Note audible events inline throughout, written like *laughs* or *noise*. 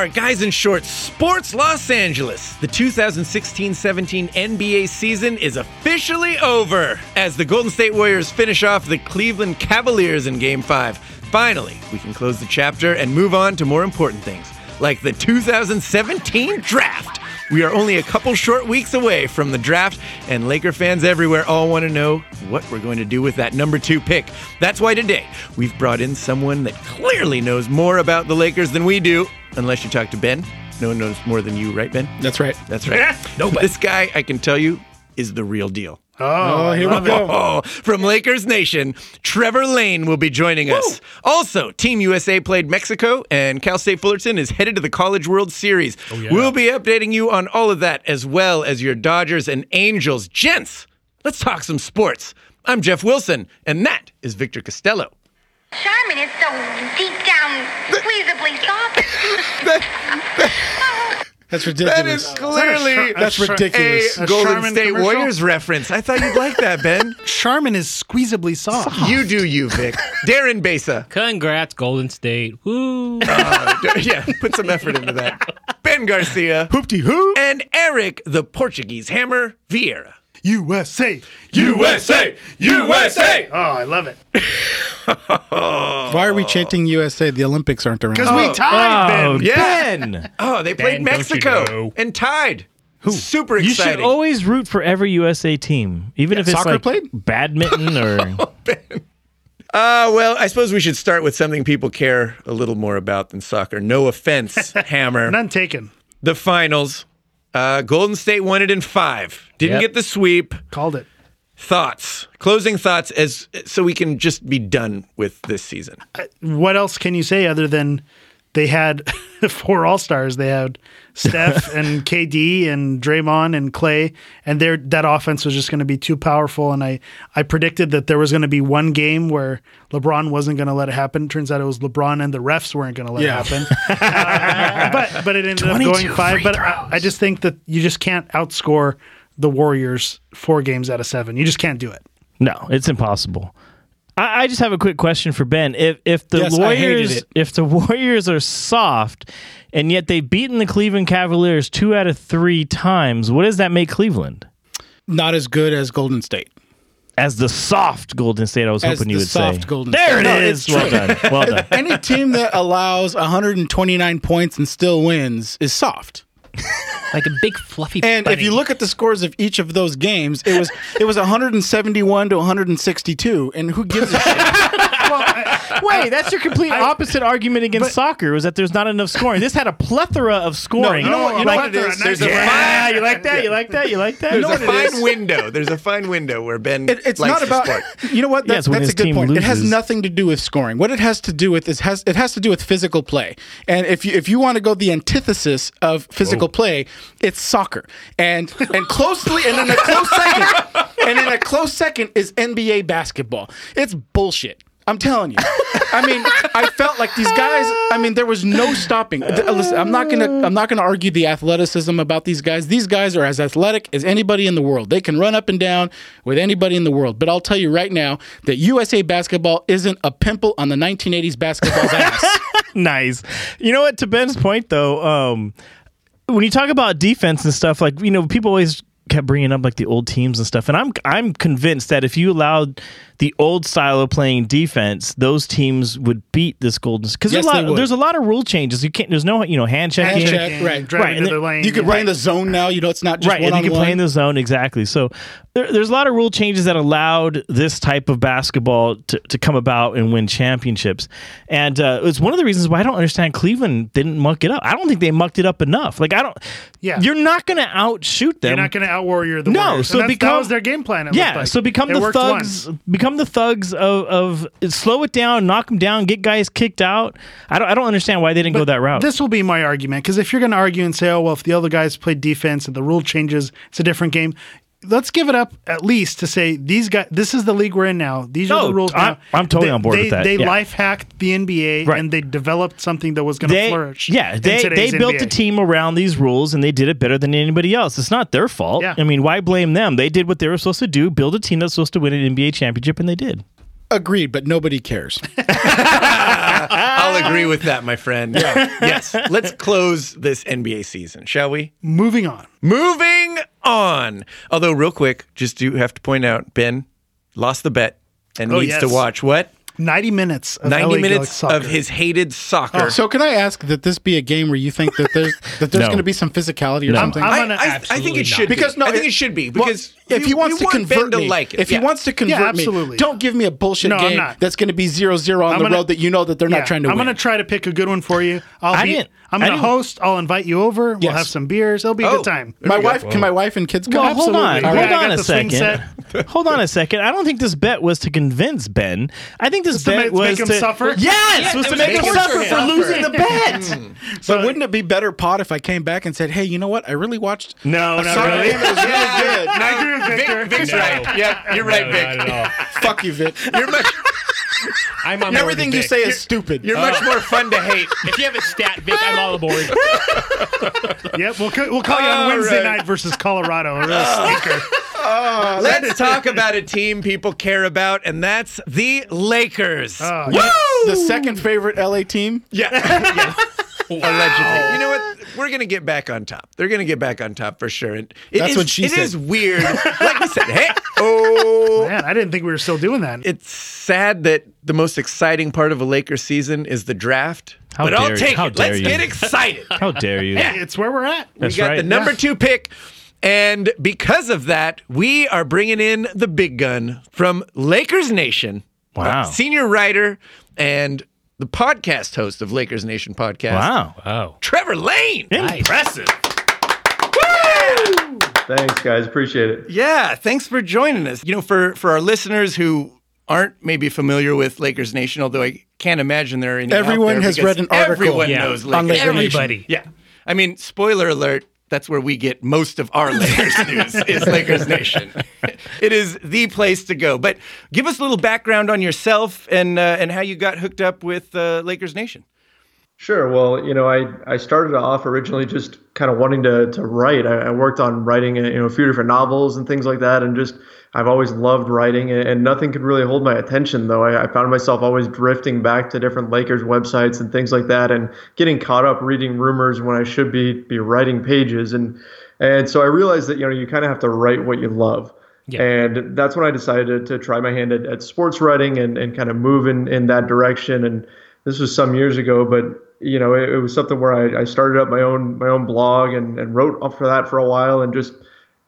are Guys in Shorts Sports Los Angeles. The 2016 17 NBA season is officially over as the Golden State Warriors finish off the Cleveland Cavaliers in Game 5. Finally, we can close the chapter and move on to more important things, like the 2017 draft. We are only a couple short weeks away from the draft, and Laker fans everywhere all want to know what we're going to do with that number two pick. That's why today we've brought in someone that clearly knows more about the Lakers than we do, unless you talk to Ben. No one knows more than you, right, Ben? That's right. That's right. *laughs* no, this guy, I can tell you, is the real deal. Oh, oh here we go. Oh, from Lakers Nation, Trevor Lane will be joining us. Also, Team USA played Mexico, and Cal State Fullerton is headed to the College World Series. We'll be updating you on all of that, as well as your Dodgers and Angels. Gents, let's talk some sports. I'm Jeff Wilson, and that is Victor Costello. Charmin is so deep down, squeezably soft. *laughs* Oh, That's ridiculous. That is clearly That's ridiculous. a A Golden Charmin State commercial? Warriors reference. I thought you'd like that, Ben. *laughs* Charmin is squeezably soft. you do you, Vic. *laughs* Darren Besa. Congrats, Golden State. Woo. Uh, *laughs* yeah, put some effort into that. Ben Garcia. Hoopty hoo. And Eric, the Portuguese hammer, Vieira. USA. USA! USA! Oh, I love it. *laughs* Why are we chanting USA? The Olympics aren't around. Because we tied, Oh, Ben. Yeah. Ben. Oh, they played Ben, don't you Mexico know? and tied. Who? Super You exciting. should always root for every USA team, even if it's soccer like played? badminton *laughs* or. Uh, well, I suppose we should start with something people care a little more about than soccer. No offense, *laughs* Hammer. None taken. The finals. Uh, Golden State won it in five. Didn't Yep. get the sweep. Called it. Thoughts, closing thoughts, as so we can just be done with this season. What else can you say other than they had *laughs* four All Stars? They had Steph *laughs* and KD and Draymond and Klay, and their that offense was just going to be too powerful. And I I predicted that there was going to be one game where LeBron wasn't going to let it happen. Turns out it was LeBron and the refs weren't going to let Yeah. it happen. *laughs* Uh, but but it ended up going five. But I, I just think that you just can't outscore the Warriors four games out of seven. You just can't do it. No, it's impossible. I, I just have a quick question for Ben. If if the Yes, Warriors if the *laughs* Warriors are soft and yet they've beaten the Cleveland Cavaliers two out of three times, what does that make Cleveland? Not as good as Golden State. As the soft Golden State, I was As hoping you would soft say. Golden there State. it No, is. Well done. Well done. *laughs* Any team that allows 129 points and still wins is soft. *laughs* Like a big fluffy And if you look at the scores of each of those games, it was it was 171 to 162, and who gives a shit? *laughs* Wait, that's your complete opposite argument against soccer. Was that there's not enough scoring? This had a plethora of scoring. you know what- you know Like- what it is? There's a yeah, fine, you like that? You like that? You like that? there's know a fine window. There's a fine window where Ben It, it's likes not about sport. *laughs* you know what Yeah, that's, that's a good team point. It has nothing to do with scoring. What it has to do with is has it has to do with physical play. And if you if you want to go the antithesis of physical oh. play, it's soccer. And and closely and in a close second and in a close second is NBA basketball. It's bullshit. I'm telling you. I mean, I felt like these guys. I mean, there was no stopping. Th- Listen, I'm not gonna. I'm not gonna argue the athleticism about these guys. These guys are as athletic as anybody in the world. They can run up and down with anybody in the world. But I'll tell you right now that USA basketball isn't a pimple on the 1980s basketball's *laughs* ass. nice. You know what? To Ben's point, though, um, when you talk about defense and stuff, like you know, people always kept bringing up like the old teams and stuff, and I'm I'm convinced that if you allowed the old style of playing defense, those teams would beat this Golden State because Yes, there's a they lot would. there's a lot of rule changes. You can't. There's no you know hand checking. Hand check, right, right, into and the lane. You could play in the zone now. You know, it's not just right, one and on you can play in the zone exactly. So there, there's a lot of rule changes that allowed this type of basketball to, to come about and win championships. And uh, it's one of the reasons why I don't understand Cleveland didn't muck it up. I don't think they mucked it up enough. Like I don't. Yeah. you're not going to outshoot them. You're not going to out warrior the No, Warriors. so And that's- become- that was their game plan. It yeah, like. so become It the thugs. once. Become the thugs of, of slow it down, knock them down, get guys kicked out. I don't. I don't understand why they didn't go that route. This will be my argument because if you're going to argue and say, "Oh well, if the other guys played defense and the rule changes, it's a different game," let's give it up at least to say these guys. This is the league we're in now. These are the rules. I'm- now. I'm totally They- on board they, with that, They yeah. life hacked the NBA Right. and they developed something that was going to flourish. Yeah, they they built NBA. a team around these rules and they did it better than anybody else. It's not their fault. Yeah. I mean, why blame them? They did what they were supposed to do, build a team that's supposed to win an NBA championship, and they did. Agreed, but nobody cares. *laughs* I'll agree with that, my friend. yes. Let's close this NBA season, shall we? Moving on. Moving on. Although, real quick, just do have to point out Ben lost the bet and Oh, needs to watch what? 90 minutes of 90 LA minutes of his hated soccer. so can I ask that this be a game where you think that there's that there's No. going to be some physicality or No. something? I'm I, gonna I, I think it should be. because no, I think it- it should be well, because if we- he wants to want Ben convert to me, like it. if Yeah. he wants to convert absolutely. me, don't give me a bullshit No, game that's going to be 0-0 on I'm the gonna- road that you know that they're Yeah, not trying to I'm win. gonna try to pick a good one for you. I'll I be, didn't- I'm gonna host. I'll invite you over. We'll Yes. have some beers. It'll be a Oh. good time. my we go. wife, can my wife and kids come? Well, hold on, Absolutely. hold Yeah, I on got a the swing second. *laughs* hold on a second. I don't think this bet was to convince Ben. I think this to bet make- was make him to suffer? Yes, Yeah, was it to was make him torture suffer him. for losing the bet. *laughs* But wouldn't it be better pot if I came back and said, "Hey, you know what? I really watched No, a not soccer really. game that was really *laughs* good." I agree with Victor. Vic's right. Yeah, you're right, Vic. Not at all. Fuck you, Vic. You're much, I'm on Everything you say is stupid. you're much uh. more fun to hate. If you have a stat, Vic, I'm all aboard. *laughs* Yep, we'll, ca- we'll call you on All Wednesday right. night versus Colorado. A real stinker. Let's talk about a team people care about, and that's the Lakers. Oh, the second favorite LA team. yeah. *laughs* *laughs* *laughs* Allegedly. You know what? We're going to get back on top. They're going to get back on top for sure. And it That's is- what she It said. is weird. *laughs* like we said, hey, oh. Man, I didn't think we were still doing that. It's sad that the most exciting part of a Lakers season is the draft. How but I'll dare- take how it. dare Let's you. get excited. *laughs* How dare you? Yeah, it's where we're at. That's we got right. the number Yeah. two pick. And because of that, we are bringing in the big gun from Lakers Nation. Wow. Senior writer and the podcast host of Lakers Nation podcast. Wow. Oh. Trevor Lane. Impressive. Thanks, guys. Appreciate it. Yeah, thanks for joining us. You know, for for our listeners who aren't maybe familiar with Lakers Nation, although I can't imagine there are any. out Everyone there has read an article Everyone Yeah. knows on Lakers. Laker Nation. Everybody. Yeah, I mean, spoiler alert. That's where we get most of our Lakers *laughs* news is Lakers Nation. *laughs* It is the place to go. But give us a little background on yourself and uh, and how you got hooked up with uh, Lakers Nation. Sure. Well, you know, I, I started off originally just kind of wanting to, to write. I, I worked on writing, you know, a few different novels and things like that. And just, I've always loved writing and, nothing could really hold my attention though. I, I found myself always drifting back to different Lakers websites and things like that and getting caught up reading rumors when I should be, be writing pages. And, and so I realized that, you know, you kind of have to write what you love. Yeah. And that's when I decided to try my hand at, at sports writing and, and kind of move in, in that direction. And this was some years ago, but you know, it, it was something where I, I started up my own my own blog and, and wrote up for that for a while and just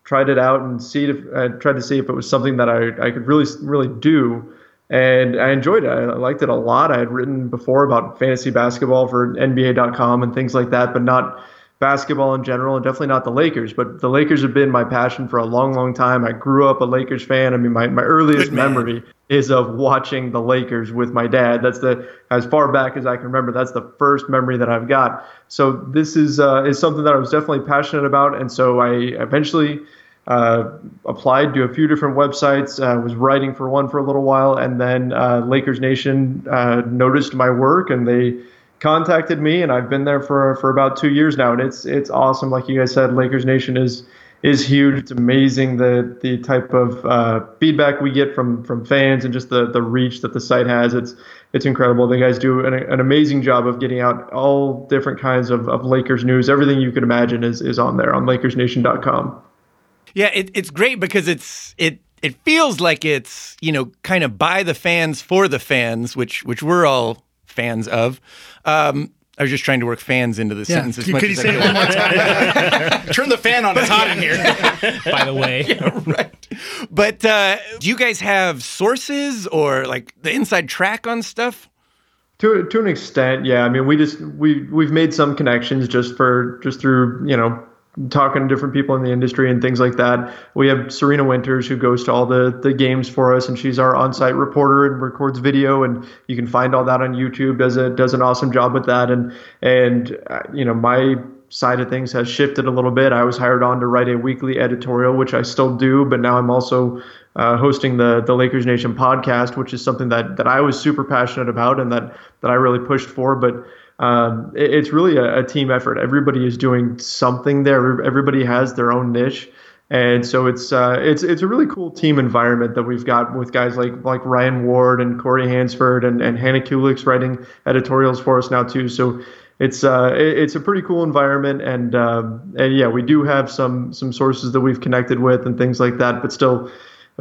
tried it out and see if I tried to see if it was something that I, I could really really do. And I enjoyed it. I liked it a lot. I had written before about fantasy basketball for NBA.com and things like that, but not basketball in general, and definitely not the Lakers. But the Lakers have been my passion for a long, long time. I grew up a Lakers fan. I mean, my, my earliest memory is of watching the Lakers with my dad. That's the as far back as I can remember. That's the first memory that I've got. So this is uh, is something that I was definitely passionate about, and so I eventually uh, applied to a few different websites. Uh, was writing for one for a little while, and then uh, Lakers Nation uh, noticed my work, and they contacted me, and I've been there for for about two years now, and it's it's awesome. Like you guys said, Lakers Nation is is huge. It's amazing the the type of uh, feedback we get from from fans and just the the reach that the site has. It's it's incredible. The guys do an, an amazing job of getting out all different kinds of, of Lakers news. Everything you could imagine is is on there on LakersNation.com. Yeah, it, it's great because it's it it feels like it's you know kind of by the fans for the fans, which which we're all fans of. Um, I was just trying to work fans into the sentence as Could, much could you as I say it could. one more time? *laughs* Turn the fan on. It's hot in here. *laughs* By the way. *laughs* right. But uh, do you guys have sources or like the inside track on stuff? To to an extent, yeah. I mean, we just we we've made some connections just for just through you know talking to different people in the industry and things like that. We have Serena Winters who goes to all the the games for us, and she's our on-site reporter and records video, and you can find all that on YouTube. does a does an awesome job with that, and and uh, you know my side of things has shifted a little bit. I was hired on to write a weekly editorial, which I still do, but now I'm also uh, hosting the the Lakers Nation podcast, which is something that that I was super passionate about and that that I really pushed for. But um, it- it's really a, a team effort. Everybody is doing something there. Everybody has their own niche. And so it's uh, it's it's a really cool team environment that we've got with guys like like Ryan Ward and Corey Hansford and, and Hannah Kulik's writing editorials for us now too. So it's uh, it's a pretty cool environment, and um, and yeah, we do have some some sources that we've connected with and things like that. But still,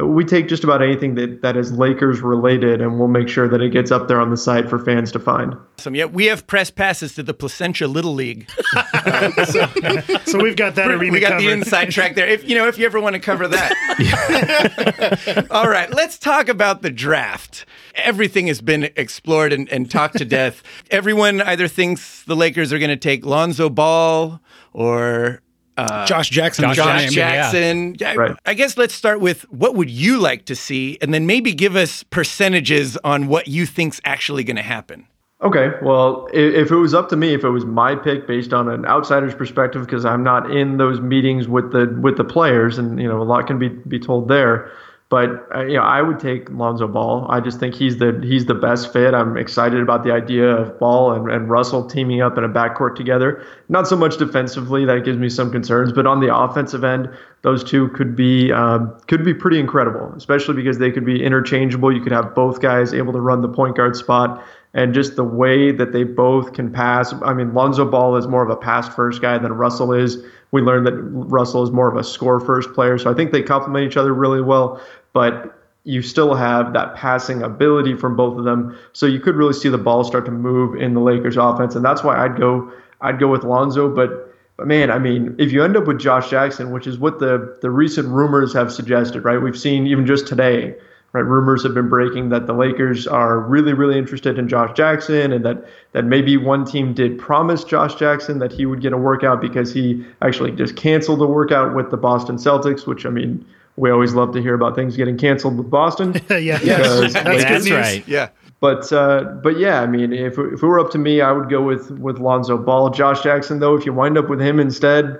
we take just about anything that that is Lakers related, and we'll make sure that it gets up there on the site for fans to find. Some, yeah, we have press passes to the Placentia Little League. *laughs* *laughs* So we've got that arena we got covered. the inside track there. If you know, if you ever want to cover that. *laughs* All right, let's talk about the draft. Everything has been explored and, and talked to death. Everyone either thinks the Lakers are going to take Lonzo Ball or Uh, Josh Jackson. Josh Josh Josh Jackson, Jackson. Yeah, Right. I guess let's start with what would you like to see, and then maybe give us percentages on what you think's actually going to happen. Okay, well, i- if it was up to me, if it was my pick based on an outsider's perspective, because I'm not in those meetings with the with the players, and you know a lot can be be told there. But uh, you know, I would take Lonzo Ball. I just think he's the he's the best fit. I'm excited about the idea of Ball and, and Russell teaming up in a backcourt together. Not so much defensively, that gives me some concerns, but on the offensive end, those two could be um, could be pretty incredible, especially because they could be interchangeable. You could have both guys able to run the point guard spot and just the way that they both can pass. I mean, Lonzo Ball is more of a pass first guy than Russell is. We learned that Russell is more of a score first player. So I think they complement each other really well, but you still have that passing ability from both of them. So you could really see the ball start to move in the Lakers offense. And that's why I'd go I'd go with Lonzo, but but man, I mean, if you end up with Josh Jackson, which is what the the recent rumors have suggested, right? We've seen even just today, right? Rumors have been breaking that the Lakers are really, really interested in Josh Jackson, and that that maybe one team did promise Josh Jackson that he would get a workout because he actually just canceled the workout with the Boston Celtics, which I mean, we always love to hear about things getting canceled with Boston. *laughs* yeah, Because that's, Lakers- good news. right. Yeah. but uh, but yeah, I mean, if if it were up to me, I would go with with Lonzo Ball. Josh Jackson, though, if you wind up with him instead,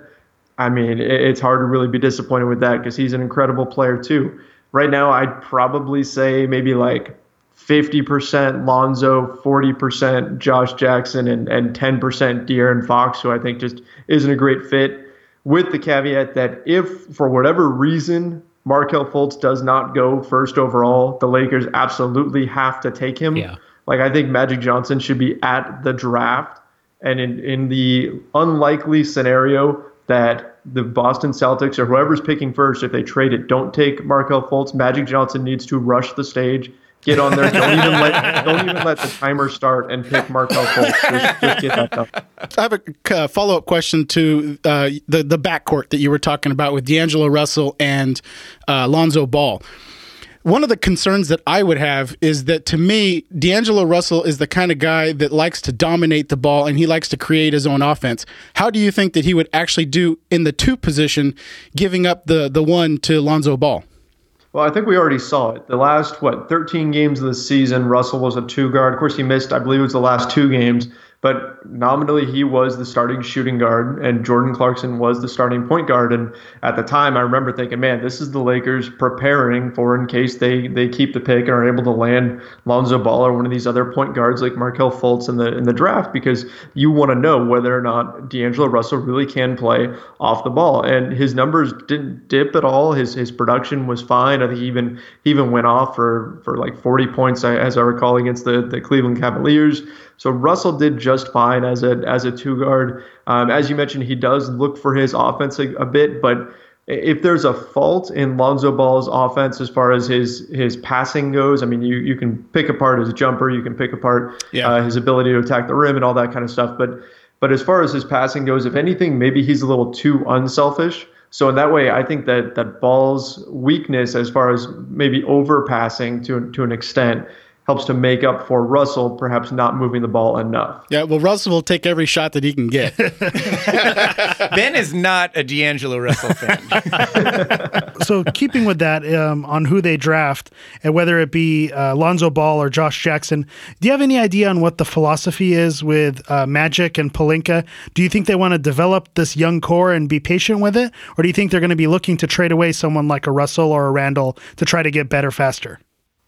I mean, it, it's hard to really be disappointed with that because he's an incredible player too. Right now, I'd probably say maybe like. 50% Lonzo, 40% Josh Jackson, and, and 10% De'Aaron Fox, who I think just isn't a great fit. With the caveat that if, for whatever reason, Markelle Fultz does not go first overall, the Lakers absolutely have to take him. Yeah. Like I think Magic Johnson should be at the draft, and in in the unlikely scenario that the Boston Celtics or whoever's picking first, if they trade it, don't take Markelle Fultz. Magic Johnson needs to rush the stage, get on there. Don't even let *laughs* don't even let the timer start and pick Markelle Fultz. Just, just get that done. I have a uh, follow up question to uh, the the backcourt that you were talking about with D'Angelo Russell and uh, Lonzo Ball. One of the concerns that I would have is that to me, D'Angelo Russell is the kind of guy that likes to dominate the ball and he likes to create his own offense. How do you think that he would actually do in the two position, giving up the the one to Lonzo Ball? Well, I think we already saw it. The last what 13 games of the season, Russell was a two guard. Of course, he missed. I believe it was the last two games, but nominally he was the starting shooting guard, and Jordan Clarkson was the starting point guard. And at the time, I remember thinking, man, this is the Lakers preparing for in case they they keep the pick and are able to land Lonzo Ball or one of these other point guards like Markelle Fultz in the in the draft because you want to know whether or not D'Angelo Russell really can play off the ball. And his numbers didn't dip at all. His his production was fine. I think he even he even went off for for like 40 points as I recall against the the Cleveland Cavaliers. So Russell did just fine as a as a two guard. Um, as you mentioned, he does look for his offense a, a bit, but if there's a fault in Lonzo Ball's offense as far as his his passing goes, I mean, you you can pick apart his jumper, you can pick apart Yeah. uh, his ability to attack the rim and all that kind of stuff, but but as far as his passing goes, if anything, maybe he's a little too unselfish. So in that way, I think that that Ball's weakness, as far as maybe overpassing to to an extent, helps to make up for Russell perhaps not moving the ball enough. Yeah, well, Russell will take every shot that he can get. *laughs* Ben is not a D'Angelo Russell fan. *laughs* so keeping with that um, on who they draft and whether it be uh, Lonzo Ball or Josh Jackson, do you have any idea on what the philosophy is with uh, Magic and Pelinka? Do you think they want to develop this young core and be patient with it, or do you think they're going to be looking to trade away someone like a Russell or a Randall to try to get better faster?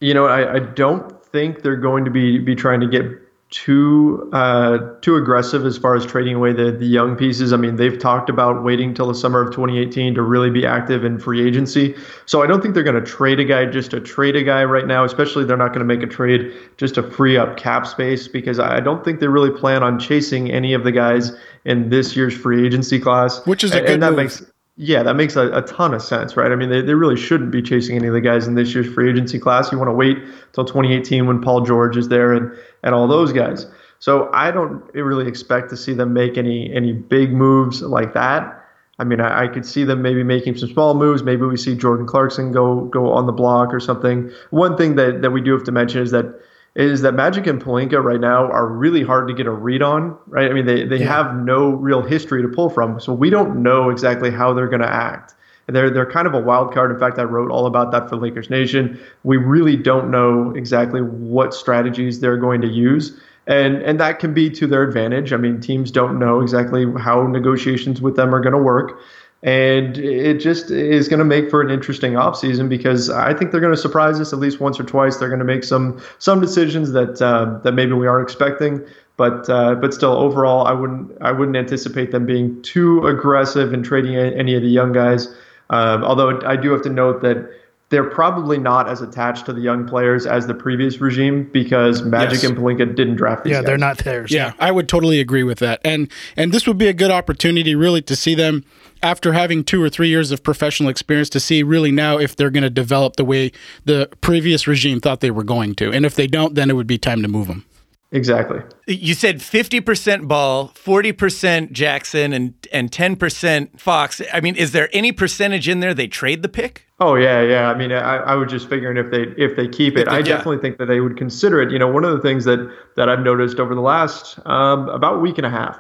You know, I, I don't think they're going to be be trying to get too uh, too aggressive as far as trading away the the young pieces. I mean, they've talked about waiting till the summer of 2018 to really be active in free agency. So I don't think they're going to trade a guy just to trade a guy right now. Especially they're not going to make a trade just to free up cap space because I don't think they really plan on chasing any of the guys in this year's free agency class. Which is a and, good and that move. makes yeah, that makes a, a ton of sense, right? I mean, they, they really shouldn't be chasing any of the guys in this year's free agency class. You want to wait till 2018 when Paul George is there and, and all those guys. So I don't really expect to see them make any any big moves like that. I mean, I, I could see them maybe making some small moves. Maybe we see Jordan Clarkson go go on the block or something. One thing that, that we do have to mention is that is that Magic and Pelinka right now are really hard to get a read on, right? I mean, they, they have no real history to pull from, so we don't know exactly how they're going to act. They're they're kind of a wild card. In fact, I wrote all about that for Lakers Nation. We really don't know exactly what strategies they're going to use. And and that can be to their advantage. I mean, teams don't know exactly how negotiations with them are going to work. And it just is going to make for an interesting offseason because I think they're going to surprise us at least once or twice. They're going to make some some decisions that uh, that maybe we aren't expecting. But uh, but still, overall, I wouldn't I wouldn't anticipate them being too aggressive in trading any of the young guys. Um, although I do have to note that they're probably not as attached to the young players as the previous regime because Magic Yes. and Pelinka didn't draft these Yeah, guys. they're not theirs. Yeah, I would totally agree with that. And and this would be a good opportunity really to see them after having 2 or 3 years of professional experience to see really now if they're going to develop the way the previous regime thought they were going to. And if they don't, then it would be time to move them. Exactly. You said 50% Ball, 40% Jackson, and and 10% Fox. I mean, is there any percentage in there they trade the pick? Oh yeah, yeah. I mean, I, I was just figuring if they if they keep it, they- I yeah. definitely think that they would consider it. You know, one of the things that that I've noticed over the last um, about week and a half,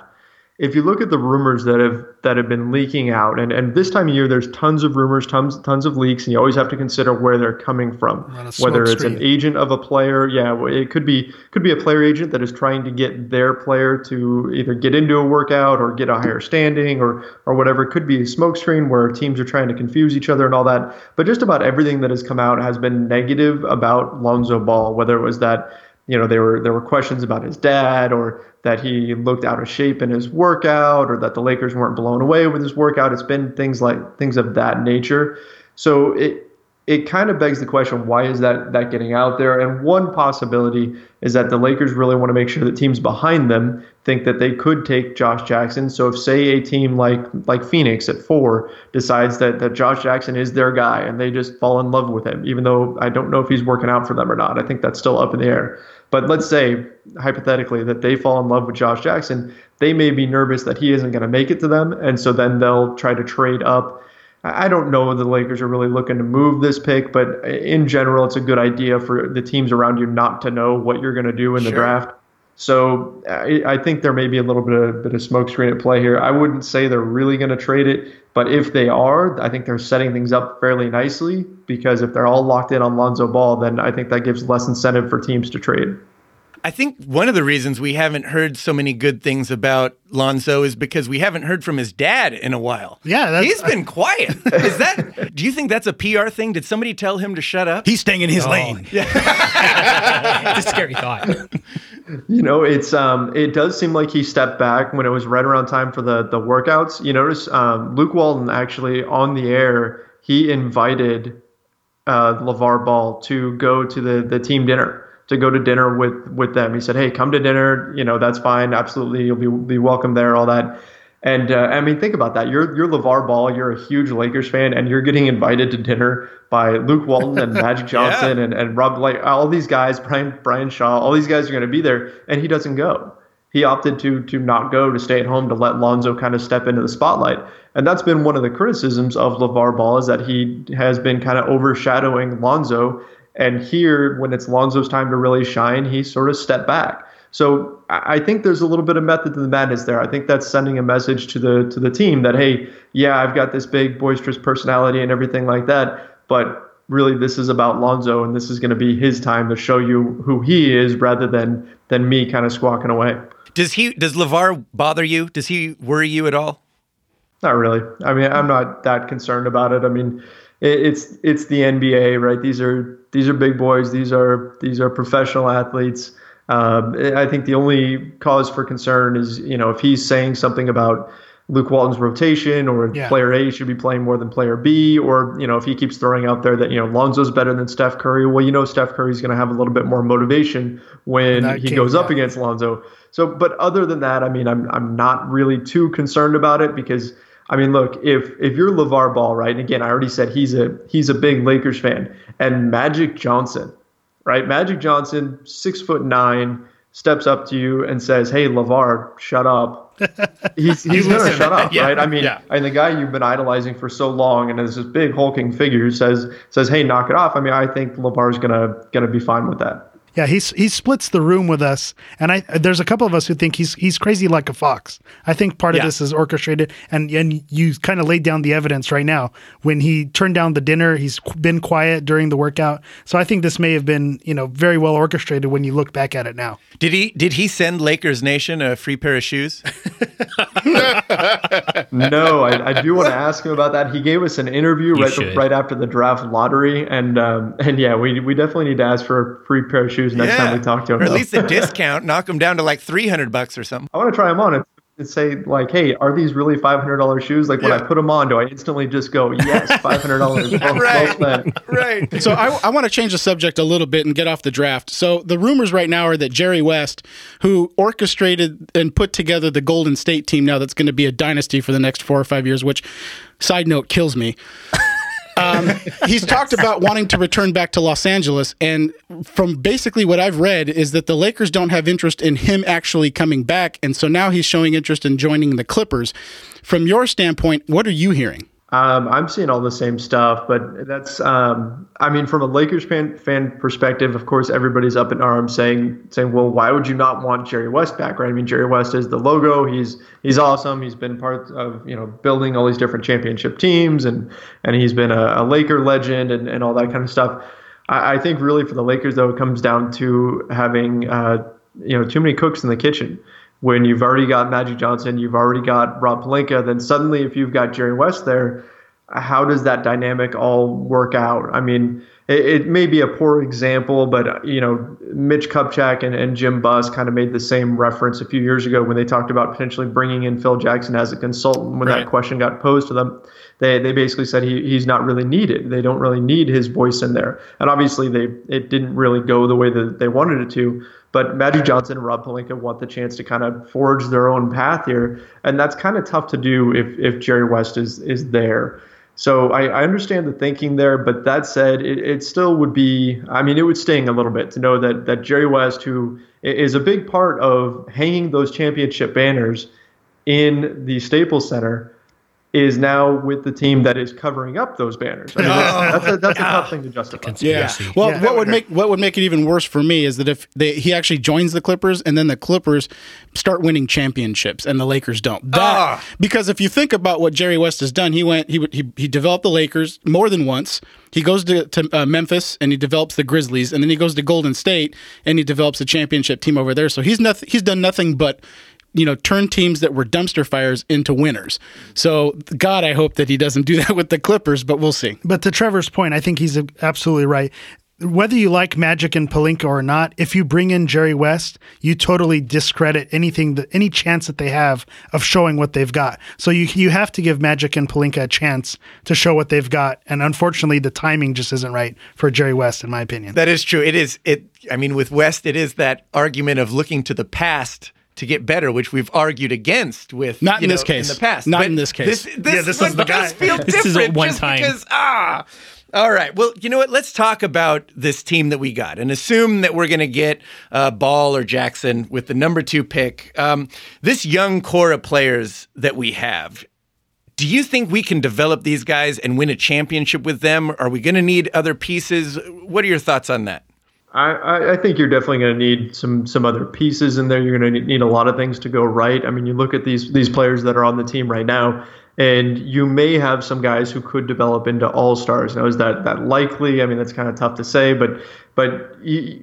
if you look at the rumors that have that have been leaking out, and, and this time of year there's tons of rumors, tons tons of leaks, and you always have to consider where they're coming from. Whether it's an agent of a player, yeah, it could be could be a player agent that is trying to get their player to either get into a workout or get a higher standing or or whatever. It could be a smokescreen where teams are trying to confuse each other and all that. But just about everything that has come out has been negative about Lonzo Ball, whether it was that you know there were there were questions about his dad or that he looked out of shape in his workout or that the Lakers weren't blown away with his workout. It's been things like things of that nature. So it it kind of begs the question why is that that getting out there? And one possibility is that the Lakers really want to make sure that teams behind them think that they could take Josh Jackson. So if say a team like like Phoenix at 4 decides that that Josh Jackson is their guy and they just fall in love with him even though I don't know if he's working out for them or not I think that's still up in the air. But let's say hypothetically that they fall in love with Josh Jackson they may be nervous that he isn't going to make it to them and so then they'll try to trade up I don't know if the Lakers are really looking to move this pick, but in general, it's a good idea for the teams around you not to know what you're going to do in the draft. So I, I think there may be a little bit of bit of smokescreen at play here. I wouldn't say they're really going to trade it, but if they are, I think they're setting things up fairly nicely because if they're all locked in on Lonzo Ball, then I think that gives less incentive for teams to trade. I think one of the reasons we haven't heard so many good things about Lonzo is because we haven't heard from his dad in a while. Yeah, that's- he's been quiet. *laughs* Is that? Do you think that's a PR thing? Did somebody tell him to shut up? He's staying in his lane. Yeah. *laughs* It's a scary thought. You know, it's um, it does seem like he stepped back when it was right around time for the the workouts. You notice um, Luke Walton actually on the air he invited uh, LeVar Ball to go to the the team dinner to go to dinner with with them. He said, "Hey, come to dinner. You know, that's fine. Absolutely, you'll be be welcome there. All that." And uh, I mean, think about that. You're you're LeVar Ball. You're a huge Lakers fan, and you're getting invited to dinner by Luke Walton and *laughs* Magic Johnson and, and Rob like all these guys, Brian Brian Shaw. All these guys are going to be there, and he doesn't go. He opted to to not go to stay at home to let Lonzo kind of step into the spotlight, and that's been one of the criticisms of LeVar Ball is that he has been kind of overshadowing Lonzo. And here, when it's Lonzo's time to really shine, he sort of stepped back. So I think there's a little bit of method to the madness there. I think that's sending a message to the to the team that hey, yeah, I've got this big boisterous personality and everything like that, but really this is about Lonzo and this is going to be his time to show you who he is rather than than me kind of squawking away. Does he? Does Levar bother you? Does he worry you at all? Not really. I mean, I'm not that concerned about it. I mean, it's it's the NBA, right? These are these are big boys. These are these are professional athletes. Um, I think the only cause for concern is, you know, if he's saying something about Luke Walton's rotation or Yeah. player A should be playing more than player B, or, you know, if he keeps throwing out there that, you know, Lonzo's better than Steph Curry, well, you know, Steph Curry's going to have a little bit more motivation when he came- goes up against Lonzo. So, but other than that, I mean, I'm, I'm not really too concerned about it because, I mean, look, if if you're LeVar Ball, right, and again, I already said he's a he's a big Lakers fan, and Magic Johnson, right? Magic Johnson, six foot nine, steps up to you and says, "Hey, Levar, shut up." *laughs* He's he's gonna shut up, *laughs* Yeah, right? I mean, yeah. and the guy you've been idolizing for so long, and is this big hulking figure says says, "Hey, knock it off." I mean, I think Levar's gonna gonna be fine with that. Yeah, he's he splits the room with us, and I there's a couple of us who think he's he's crazy like a fox. I think part of this is orchestrated, and and you kind of laid down the evidence right now when he turned down the dinner. He's been quiet during the workout, so I think this may have been you know very well orchestrated when you look back at it now. Did he did he send Lakers Nation a free pair of shoes? *laughs* No, I, I do want to ask him about that. He gave us an interview right should. right after the draft lottery, and um, and yeah, we we definitely need to ask for a free pair of shoes next time we talk to him. Or at least a *laughs* discount, knock them down to like 300 bucks or something. I want to try them on and, and say like, hey, are these really five hundred dollars shoes? Like when I put them on, do I instantly just go, yes, *laughs* five hundred dollars? well, well. Right. So I, I want to change the subject a little bit and get off the draft. So the rumors right now are that Jerry West, who orchestrated and put together the Golden State team now that's going to be a dynasty for the next four or five years, which, side note, kills me. Um, he's talked about wanting to return back to Los Angeles, and from basically what I've read is that the Lakers don't have interest in him actually coming back, and so now he's showing interest in joining the Clippers. From your standpoint, what are you hearing? Um, I'm seeing all the same stuff, but that's, um, I mean, from a Lakers fan, fan perspective, of course, everybody's up in arms saying, saying, well, why would you not want Jerry West back, right? I mean, Jerry West is the logo. He's he's awesome. He's been part of you know building all these different championship teams, and and he's been a, a Laker legend and, and all that kind of stuff. I, I think really for the Lakers though, it comes down to having uh, you know too many cooks in the kitchen when you've already got Magic Johnson, you've already got Rob Pelinka, then suddenly if you've got Jerry West there, how does that dynamic all work out? I mean, it, it may be a poor example, but you know, Mitch Kupchak and, and Jim Buss kind of made the same reference a few years ago when they talked about potentially bringing in Phil Jackson as a consultant. When Right. that question got posed to them, they they basically said he, he's not really needed. They don't really need his voice in there, and obviously they it didn't really go the way that they wanted it to. But Magic Johnson and Rob Pelinka want the chance to kind of forge their own path here, and that's kind of tough to do if if Jerry West is is there. So I, I understand the thinking there, but that said, it, it still would be. I mean, it would sting a little bit to know that that Jerry West, who is a big part of hanging those championship banners in the Staples Center, is now with the team that is covering up those banners. I mean, that's, that's a, that's a tough thing to justify. Conspiracy. Well, Yeah. what would make what would make it even worse for me is that if they, he actually joins the Clippers and then the Clippers start winning championships and the Lakers don't. That Ah. because if you think about what Jerry West has done, he went he he he developed the Lakers more than once. He goes to, to uh, Memphis and he develops the Grizzlies, and then he goes to Golden State and he develops a championship team over there. So he's nothing. He's done nothing but you know turn teams that were dumpster fires into winners. So God, I hope that he doesn't do *laughs* that with the Clippers, but we'll see. But to Trevor's point, I think he's absolutely right. Whether you like Magic and Pelinka or not, if you bring in Jerry West, you totally discredit anything that any chance that they have of showing what they've got. So you you have to give Magic and Pelinka a chance to show what they've got. And unfortunately, the timing just isn't right for Jerry West, in my opinion. That is true. It is it I mean with West it is that argument of looking to the past to get better, which we've argued against with Not you in this case. in the past. Not But in this case. This, this, Yeah, this one is the does guy. feel *laughs* This is a one just time. because ah. All right. Well, you know what? Let's talk about this team that we got and assume that we're going to get uh, Ball or Jackson with the number two pick. Um, this young core of players that we have, do you think we can develop these guys and win a championship with them? Are we going to need other pieces? What are your thoughts on that? I, I- think you're definitely going to need some some other pieces in there. You're going to need a lot of things to go right. I mean, you look at these these players that are on the team right now, and you may have some guys who could develop into all stars. Now, is that that likely? I mean, that's kind of tough to say, but but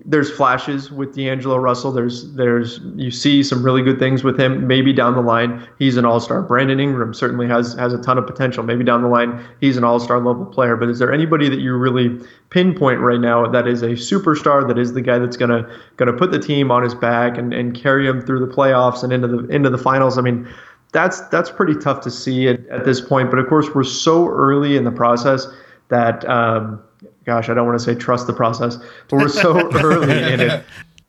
there's flashes with D'Angelo Russell. There's there's you see some really good things with him. Maybe down the line he's an all star. Brandon Ingram certainly has has a ton of potential. Maybe down the line he's an all star level player. But is there anybody that you really pinpoint right now that is a superstar? That is the guy that's gonna gonna put the team on his back and, and carry him through the playoffs and into the into the finals? I mean that's that's pretty tough to see at, at this point. But of course, we're so early in the process that, um, gosh, I don't want to say trust the process, but we're so *laughs* early in it.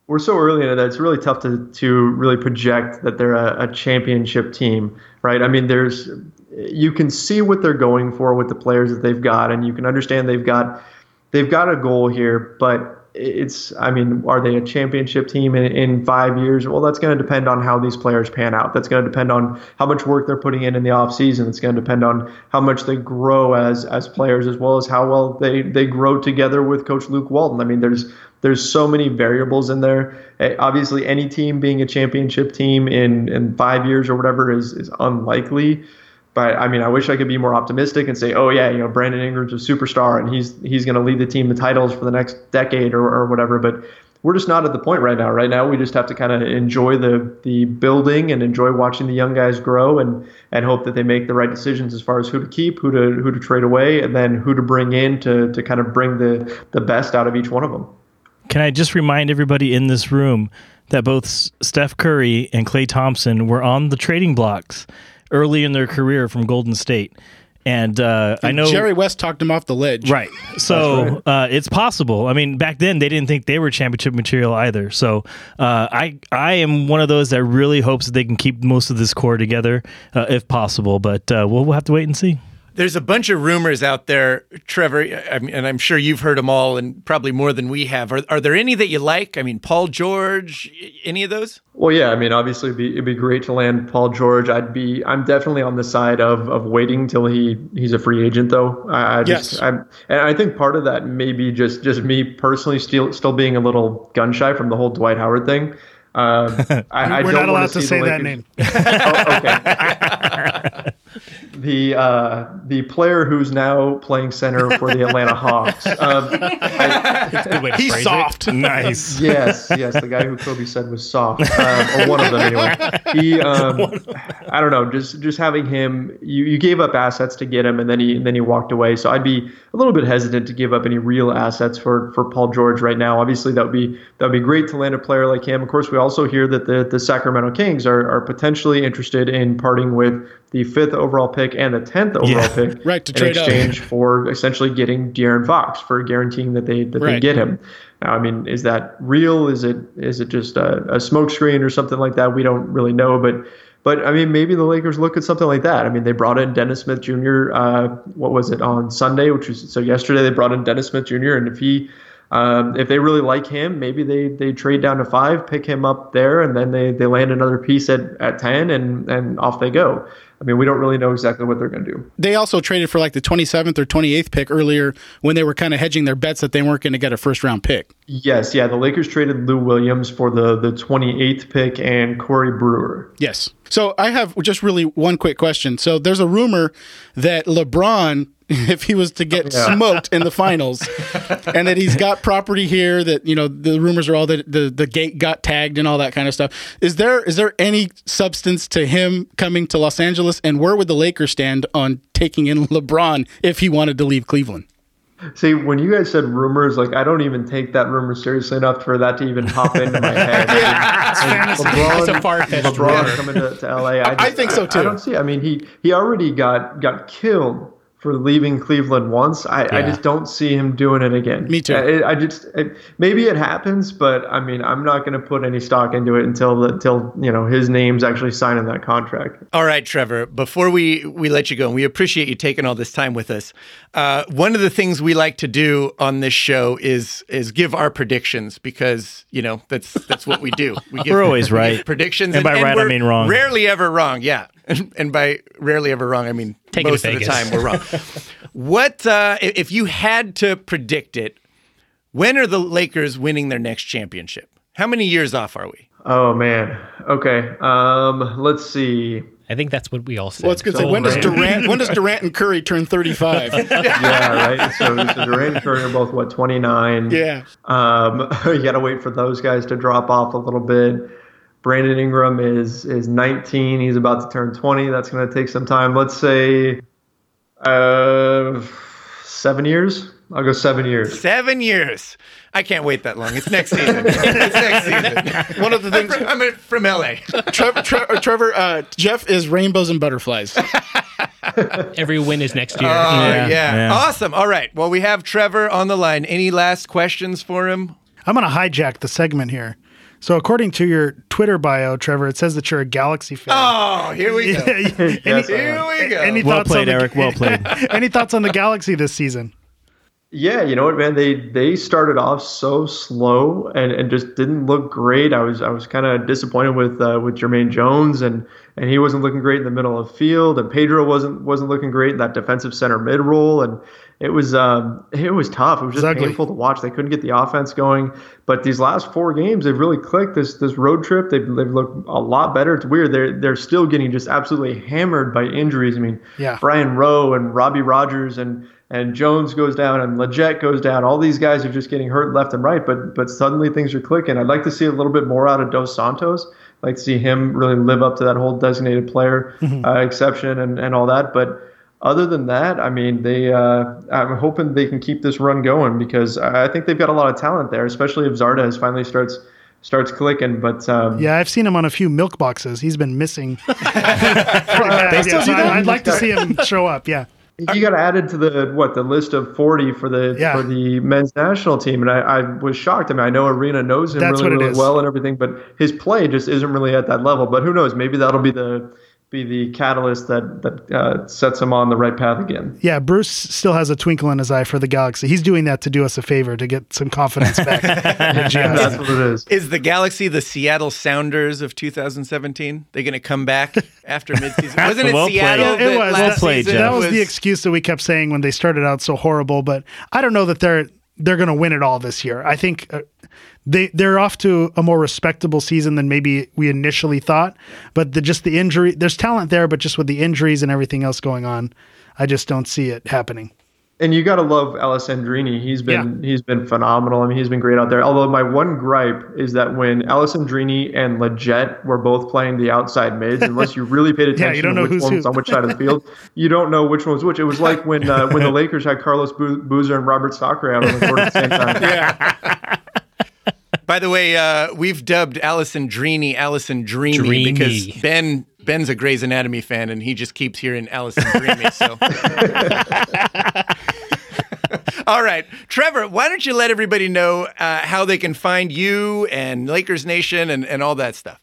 We're so early in it that it's really tough to to really project that they're a, a championship team, right? I mean, there's you can see what they're going for with the players that they've got, and you can understand they've got they've got a goal here, but it's i mean are they a championship team in, in five years? Well that's going to depend on how these players pan out. That's going to depend on how much work they're putting in in the offseason. It's going to depend on how much they grow as as players as well as how well they they grow together with coach luke walton. I mean there's there's so many variables in there. Eh, obviously any team being a championship team in in five years or whatever is is unlikely but I mean, I wish I could be more optimistic and say, oh yeah, you know, Brandon Ingram's a superstar and he's he's going to lead the team to titles for the next decade or, or whatever. But we're just not at the point right now. Right now, we just have to kind of enjoy the the building and enjoy watching the young guys grow and and hope that they make the right decisions as far as who to keep, who to who to trade away, and then who to bring in to to kind of bring the the best out of each one of them. Can I just remind everybody in this room that both Steph Curry and Klay Thompson were on the trading blocks early in their career from Golden State. And, uh, and I know Jerry West talked him off the ledge. Right. So right. Uh, it's possible. I mean, back then they didn't think they were championship material either. So uh, I I am one of those that really hopes that they can keep most of this core together uh, if possible. But uh, we'll, we'll have to wait and see. There's a bunch of rumors out there, Trevor, and I'm sure you've heard them all, and probably more than we have. Are, are there any that you like? I mean, Paul George, any of those? Well, yeah. I mean, obviously, it'd be, it'd be great to land Paul George. I'd be, I'm definitely on the side of of waiting till he he's a free agent, though. I, I just, yes. I'm, and I think part of that may be just just me personally still still being a little gun shy from the whole Dwight Howard thing. *laughs* Um, I, We're not allowed to say that name. *laughs* oh, okay. *laughs* the uh, the player who's now playing center for the Atlanta Hawks. *laughs* Um, I, He's soft. It. Nice. Yes, yes. The guy who Kobe said was soft, um, or one of them anyway. *laughs* He, um, I don't know. Just just having him, you, you gave up assets to get him, and then he and then he walked away. So I'd be a little bit hesitant to give up any real assets for for Paul George right now. Obviously, that would be that would be great to land a player like him. Of course, we also hear that the the Sacramento Kings are are potentially interested in parting with the fifth overall pick and the tenth overall yeah. pick *laughs* right, to in exchange up. for essentially getting De'Aaron Fox for guaranteeing that they that right. they get him. Now, I mean, is that real? Is it is it just a, a smokescreen or something like that? We don't really know, but but I mean, maybe the Lakers look at something like that. I mean, they brought in Dennis Smith Jr. Uh, what was it on Sunday? Which was so yesterday they brought in Dennis Smith Jr. And if he um, if they really like him, maybe they, they trade down to five, pick him up there, and then they, they land another piece at, at 10, and, and off they go. I mean, we don't really know exactly what they're going to do. They also traded for like the 27th or 28th pick earlier when they were kind of hedging their bets that they weren't going to get a first round pick. Yes, yeah. The Lakers traded Lou Williams for the, the 28th pick and Corey Brewer. Yes. So I have just really one quick question. So there's a rumor that LeBron *laughs* if he was to get yeah. smoked in the finals *laughs* and that he's got property here that you know the rumors are all that the the gate got tagged and all that kind of stuff is there is there any substance to him coming to Los Angeles and where would the Lakers stand on taking in *laughs* LeBron if he wanted to leave Cleveland See, when you guys said rumors, like I don't even take that rumor seriously enough for that to even pop into my *laughs* head. yeah, I mean, LeBron, That's a far LeBron coming to, to LA. I, just, I think so too. I, I, don't see. I mean, he he already got got killed for leaving Cleveland once. I, yeah. I just don't see him doing it again. Me too. I, I just it, maybe it happens, but I mean I'm not going to put any stock into it until until you know his name's actually signing that contract. All right, Trevor. Before we we let you go, and we appreciate you taking all this time with us. Uh, one of the things we like to do on this show is is give our predictions because you know that's that's what we do. *laughs* We give, we're always *laughs* right predictions, and, and by and right I mean wrong. Rarely ever wrong. Yeah, and, *laughs* and by rarely ever wrong, I mean Take most of the time we're wrong. what uh, if you had to predict it? When are the Lakers winning their next championship? How many years off are we? Oh man. Okay. Um, let's see. I think that's what we all said. Well, it's good. to say, So when does. Durant? When does Durant and Curry turn 35? *laughs* yeah, right. So, so Durant and Curry are both what 29. yeah. Um, *laughs* you got to wait for those guys to drop off a little bit. Brandon Ingram is is 19. He's about to turn 20. That's going to take some time. Let's say uh, seven years. I'll go seven years. Seven years. I can't wait that long. It's next season. *laughs* it's next season. One of the I'm things. from, I'm from LA. Trevor, Trevor, Trevor uh, Jeff is rainbows and butterflies. *laughs* Every win is next year. Oh, yeah. yeah. Awesome. All right. Well, we have Trevor on the line. Any last questions for him? I'm going to hijack the segment here. So, according to your Twitter bio, Trevor, it says that you're a Galaxy fan. Oh, here we go. *laughs* any, Yes, Here we go. any Well thoughts played, on the, Eric. Well played. *laughs* any thoughts on the Galaxy this season? Yeah, you know what, man? They they started off so slow and, and just didn't look great. I was I was kind of disappointed with uh, with Jermaine Jones and and he wasn't looking great in the middle of the field and Pedro wasn't wasn't looking great in that defensive center mid role and it was um, it was tough. It was just ugly. painful to watch. They couldn't get the offense going. But these last four games, they've really clicked. This this road trip, they've, they've looked a lot better. It's weird. They're they're still getting just absolutely hammered by injuries. I mean, Yeah. Brian Rowe and Robbie Rogers and and Jones goes down and Lletget goes down. All these guys are just getting hurt left and right. But but suddenly things are clicking. I'd like to see a little bit more out of Dos Santos. I'd like to see him really live up to that whole designated player uh, exception and, and all that. But other than that, I mean, they. Uh, I'm hoping they can keep this run going because I I think they've got a lot of talent there, especially if Zardes finally starts starts clicking. But um, Yeah, I've seen him on a few milk boxes. He's been missing. *laughs* *laughs* they still do that? I'd like to see him show up. Yeah. you got added to the what the list of 40 for the Yeah. for the men's national team and I, I was shocked i mean i know Arena knows him That's really, really is. well and everything but his play just isn't really at that level but who knows maybe that'll be the be the catalyst that that uh, sets him on the right path again Yeah, Bruce still has a twinkle in his eye for the Galaxy. He's doing that to do us a favor to get some confidence back. *laughs* in that's what it is Is the Galaxy the Seattle Sounders of 2017? They're going to come back after midseason. *laughs* Wasn't it Well. Seattle? Yeah, it that was. last Well played, season that was, the excuse that we kept saying when they started out so horrible. But I don't know that they're they're going to win it all this year. I think uh, they they're off to a more respectable season than maybe we initially thought. But the, just the injury, there's talent there, but just with the injuries and everything else going on, I just don't see it happening. and you got to love Alessandrini. He's been Yeah. he's been phenomenal. I mean, he's been great out there. Although my one gripe is that when Alessandrini and Lletget were both playing the outside mids, unless you really paid attention *laughs* yeah, you don't know to which who's one was who. on which side of the field, you don't know which one was which. It was like when uh, when the *laughs* Lakers had Carlos Bo- Boozer and Robert Sacre out on the court at the same time. *laughs* By the way, uh, we've dubbed Allison Dreamy Allison Dreamy, Dreamy. because Ben Ben's a Grey's Anatomy fan and he just keeps hearing Allison Dreamy. So, *laughs* *laughs* all right, Trevor, why don't you let everybody know uh, how they can find you and Lakers Nation and, and all that stuff?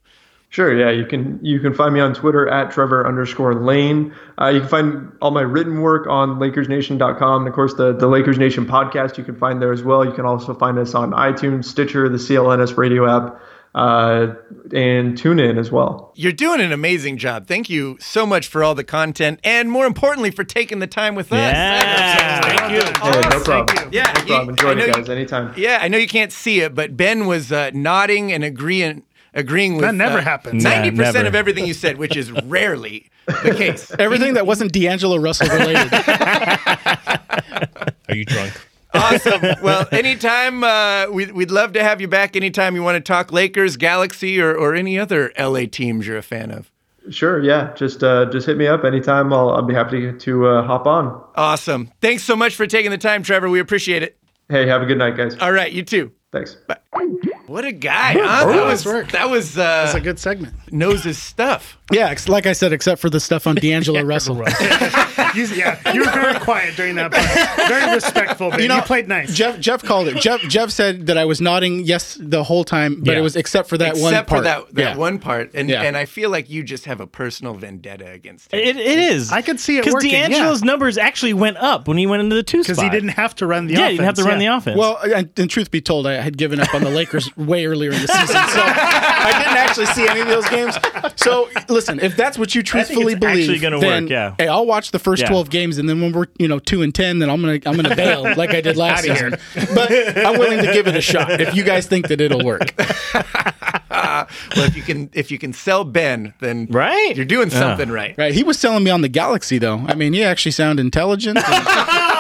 Sure, yeah, you can you can find me on Twitter at Trevor underscore Lane. Uh, you can find all my written work on LakersNation.com, and of course the the Lakers Nation podcast you can find there as well. You can also find us on iTunes, Stitcher, the CLNS radio app, uh, and TuneIn as well. You're doing an amazing job. Thank you so much for all the content and more importantly for taking the time with us. Yeah. Thank you. Yeah, no problem. Yeah, no problem. you- Enjoyed I it, know guys. you- Anytime. Yeah, I know you can't see it, but Ben was uh, nodding and agreeing agreeing with That never uh, happens. Ninety Yeah, percent of everything you said, which is *laughs* rarely the case. Everything that wasn't D'Angelo Russell related. *laughs* Are you drunk? awesome. *laughs* Well, anytime uh, we'd, we'd love to have you back. Anytime you want to talk Lakers, Galaxy, or, or any other LA teams you're a fan of. Sure, yeah. Just uh, just hit me up anytime. I'll I'll be happy to uh, hop on. Awesome. Thanks so much for taking the time, Trevor. We appreciate it. Hey, have a good night, guys. All right, you too. Thanks. What a guy, huh? that was work. that was uh, It's a good segment. knows his stuff. yeah, ex- like I said, except for the stuff on *laughs* D'Angelo Russell. *laughs* You, yeah, you were very quiet during that part. Very respectful, man. You, know, played nice. Jeff Jeff called it. Jeff Jeff said that I was nodding yes the whole time, but Yeah. it was except for that one part. Except part. for that, that Yeah. one part, and Yeah. and I feel like you just have a personal vendetta against him. It, it is. I could see it because working, yeah. D'Angelo's numbers actually went up when he went into the two spot. because he didn't have to run the Yeah, offense. he didn't have to run yeah. the offense. Well, and, and truth be told, I had given up on the Lakers way earlier in the season, so *laughs* I didn't actually see any of those games. So listen, if that's what you truthfully it's believe, actually gonna then work, yeah. hey, I'll watch the first Yeah. twelve games, and then when we're you know two and ten, then I'm gonna I'm gonna bail *laughs* like I did last season. But I'm willing to give it a shot *laughs* if you guys think that it'll work. well, if you can if you can sell Ben, then Right? you're doing Yeah. something right. Right. He was selling me on the Galaxy, though. I mean, he actually sounded intelligent. and-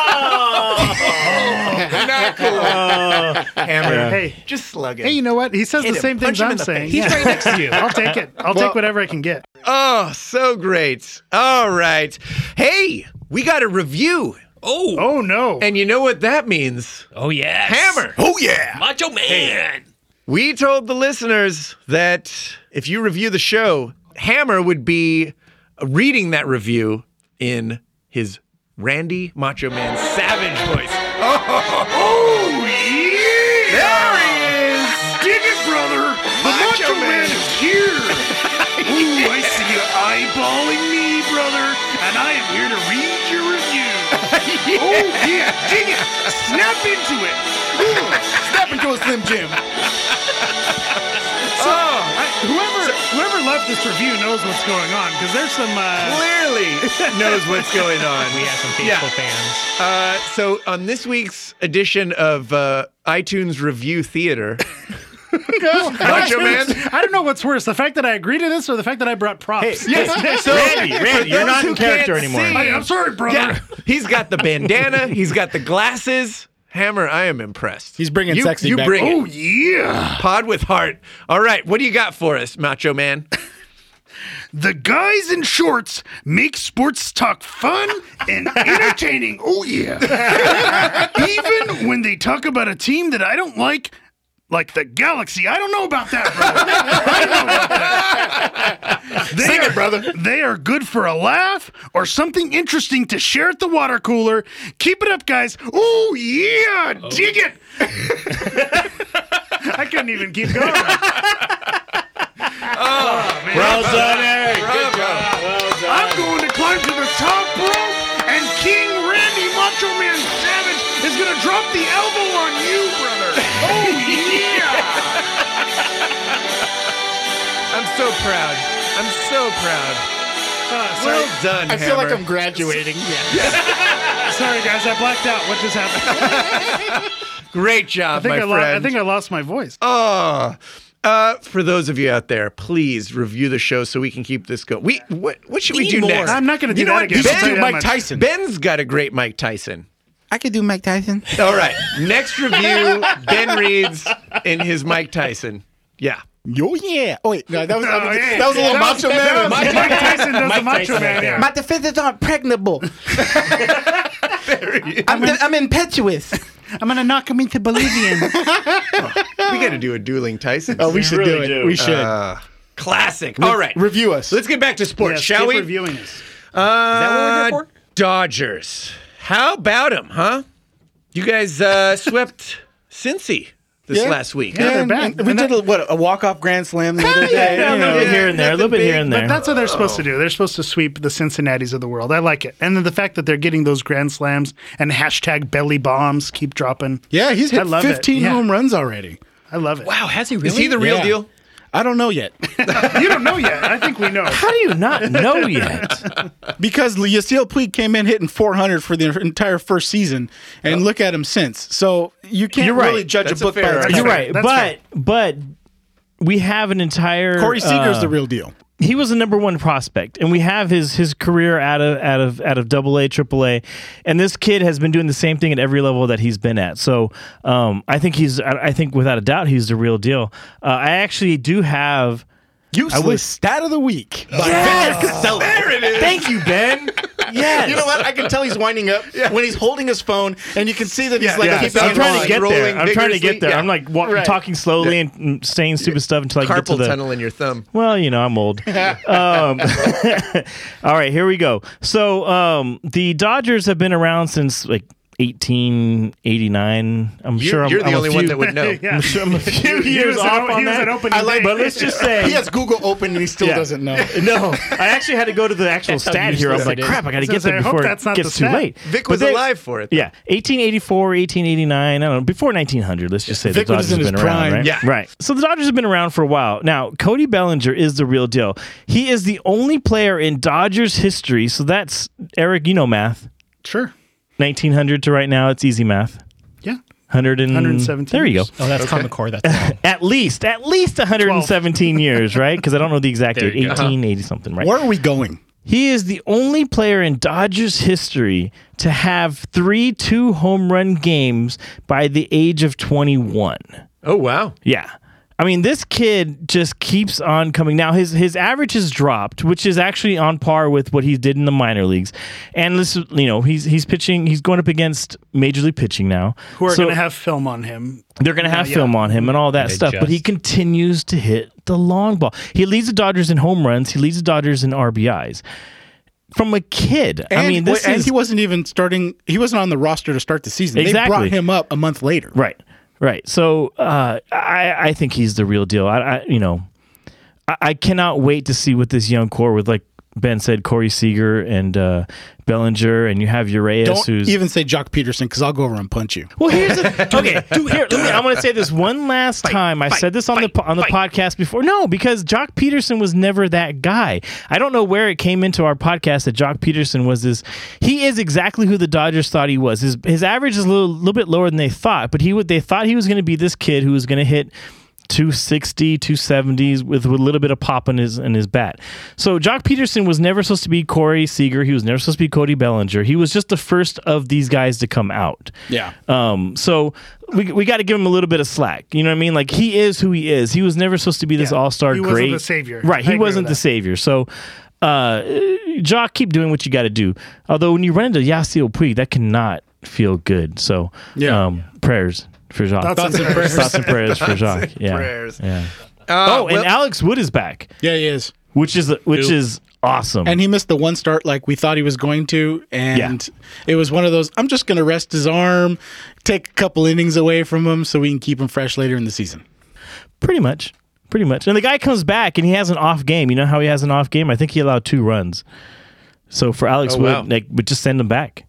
Not *laughs* cool. Oh, Hammer. Hey. just slug it. Hey, you know what? He says Hit the him. same Punch things I'm saying. face. He's right next to you. I'll take it. I'll Well- take whatever I can get. Oh, so great. All right. Hey, we got a review. Oh, Oh no! And you know what that means? oh yeah, Hammer. oh, yeah. Macho Man. We told the listeners that if you review the show, Hammer would be reading that review in his Randy Macho Man Savage voice. Oh, yeah! There he is! Dig it, brother! The Macho Man is here! Ooh, I see you eyeballing me, brother, and I am here to read your review. *laughs* Oh, yeah, dig it! Snap into it! *laughs* Snap into a Slim Jim. Whoever left this review knows what's going on, because there's some. Uh, clearly *laughs* knows what's going on. We have some Yeah. faithful fans. Uh, so on this week's edition of uh, iTunes Review Theater, *laughs* Macho Man. *laughs* I don't know what's worse, the fact that I agreed to this or the fact that I brought props. Yes, so Randy, Randy, you're not in character anymore. see- I'm sorry, brother. Yeah, he's got the bandana. He's got the glasses. Hammer, I am impressed. He's bringing you, sexy You back. bring Oh, it. yeah. Pod with heart. All right, what do you got for us, Macho Man? *laughs* The guys in shorts make sports talk fun and entertaining. *laughs* Oh, yeah. *laughs* Even when they talk about a team that I don't like, like the Galaxy. I don't know about that, brother. I don't know about that. They Sing are, it, brother. They are good for a laugh or something interesting to share at the water cooler. Keep it up, guys. Oh, yeah. Dig it. *laughs* I couldn't even keep going. *laughs* oh, man. Well done, Eric. Good job. Well done. I'm going to climb to the top rope, and King Randy Macho Man Savage is going to drop the elbow on you, brother. Oh, yeah. *laughs* I'm so proud. I'm so proud. well done, I feel like I'm graduating. Yeah. *laughs* Sorry, guys, I blacked out. What just happened? *laughs* Great job, I think my I, lo- friend. I think I lost my voice. Oh, uh, for those of you out there, please review the show so we can keep this going. We what, what should we Need do more. next? I'm not going to do You know that what? again. You should I'll do Mike much. Tyson. Ben's got a great Mike Tyson. I could do Mike Tyson. All right, next review, Ben *laughs* reads in his Mike Tyson. Yeah. Oh, yeah. Oh, wait. No, that was, *laughs* Oh, yeah. that was a little That was- macho that man. was Mike Tyson does the Mike Macho Tyson Man. yeah. My defenses aren't pregnable. *laughs* I'm, I'm impetuous. I'm going to knock him into Bolivian. *laughs* We got to do a dueling Tyson. Oh, we should really do it. do. We should. Uh, classic. All right. Review us. Let's get back to sports, Yes, shall we? reviewing us. Uh, that what we're here for? Dodgers. How about them, huh? You guys uh, swept Cincy this Yeah. last week. Yeah, they're and- back. and we And did a, what a walk off grand slam the other day. Yeah, a you little know. bit here and there, a little bit here and there. But that's what they're supposed to do. Oh. They're supposed to sweep the Cincinnati's of the world. I like it. And then the fact that they're getting those grand slams and hashtag belly bombs keep dropping. Yeah, he's I hit love it. 15 Yeah. home runs already. I love it. Wow, has he really? Is he the real Yeah. deal? I don't know yet *laughs* You don't know yet. I think we know. How do you not know yet? *laughs* because Yasiel Puig came in hitting 400 for the entire first season, and look at him since. So you can't You're right. really judge That's a a book fair by its argument. You're right, That's but fair. but we have an entire Corey Seager's uh, the real deal. He was the number one prospect, and we have his his career out of out of out of Double A, Triple A, and this kid has been doing the same thing at every level that he's been at. So um, I think he's I I think without a doubt he's the real deal. Uh, I actually do have. Useless wish- stat of the week. Yes! Victor There it is. Thank you, Ben. *laughs* Yes. You know what? I can tell he's winding up *laughs* when he's holding his phone, and you can see that he's Yeah, like yeah. keeping I'm trying to get there. I'm trying to get there. Yeah. I'm like wa- Right. talking slowly and mm, saying stupid stuff until I get to Carpal the. tunnel in your thumb. Well, you know, I'm old. *laughs* um, all right, here we go. So um, the Dodgers have been around since like 1889. I'm You, sure I'm, you're the I'm only few, one that would know. *laughs* Yeah. I'm sure I'm a *laughs* few He years was an off o- on he was that. an opening I like- but let's just *laughs* say He has Google open, and he still Yeah. doesn't know. no, I actually had to go to the actual stat here. I was like, crap, I got to I get was gonna there say, I hope before that's it not the gets too late. Vic was they- alive for it. though. Yeah, 1884, 1889. I don't know, before 1900. Let's just say Vic the Dodgers in have been around, prime. right? Yeah. right. So the Dodgers have been around for a while. Now, Cody Bellinger is the real deal. He is the only player in Dodgers history. So that's Eric. You know math. Sure. 1900 to right now, it's easy math. Yeah. 100 and, 117 There you go. Oh, that's Common Core. That's. *laughs* At least, at least 117 *laughs* years, right? Because I don't know the exact There date. you go. Uh-huh. 1880 something, right? Where are we going? He is the only player in Dodgers history to have three two home run games by the age of 21. Oh wow. Yeah. I mean, this kid just keeps on coming. Now his his average has dropped, which is actually on par with what he did in the minor leagues. And this, you know, he's he's pitching. He's going up against major league pitching now. Who are So going to have film on him? They're going to have yeah. film on him and all that They stuff. But he continues to hit the long ball. He leads the Dodgers in home runs. He leads the Dodgers in RBIs. From a kid, And, I mean, this and is he wasn't even starting. He wasn't on the roster to start the season. They brought him up a month later. Right, right. So uh, I, I think he's the real deal. I, I you know, I, I cannot wait to see what this young core with, like Ben said, Corey Seager and uh, Bellinger, and you have Urias, Don't who's even say Joc Pederson because I'll go over and punch you. well, here's the *laughs* okay. Here, let me. I'm going to say this one last time. I said this on the on the podcast before. No, because Joc Pederson was never that guy. I don't know where it came into our podcast that Joc Pederson was this. He is exactly who the Dodgers thought he was. His his average is a little, little bit lower than they thought, but he would they thought he was going to be this kid who was going to hit. 260, 270s with, with a little bit of pop in his in his bat. So Joc Pederson was never supposed to be Corey Seager. He was never supposed to be Cody Bellinger. He was just the first of these guys to come out. Yeah. Um, so we, we got to give him a little bit of slack. You know what I mean? Like he is who he is. He was never supposed to be this Yeah. all star He great. wasn't the savior. Right. I He wasn't the savior. So, uh, Joc, keep doing what you got to do. Although when you run into Yasiel Puig, that cannot feel good. So, Yeah. um, prayers for Joc. Thoughts and prayers. Thoughts and prayers for Joc. Yeah. prayers. Yeah. Uh, oh, and well- Alex Wood is back, Yeah, he is. which is which is awesome. And he missed the one start like we thought he was going to, and it was one of those. I'm just going to rest his arm, take a couple innings away from him, so we can keep him fresh later in the season. Pretty much. Pretty much. And the guy comes back and he has an off game. You know how he has an off game? I think he allowed two runs. So for Alex Oh, Wood, wow. like, but just send him back.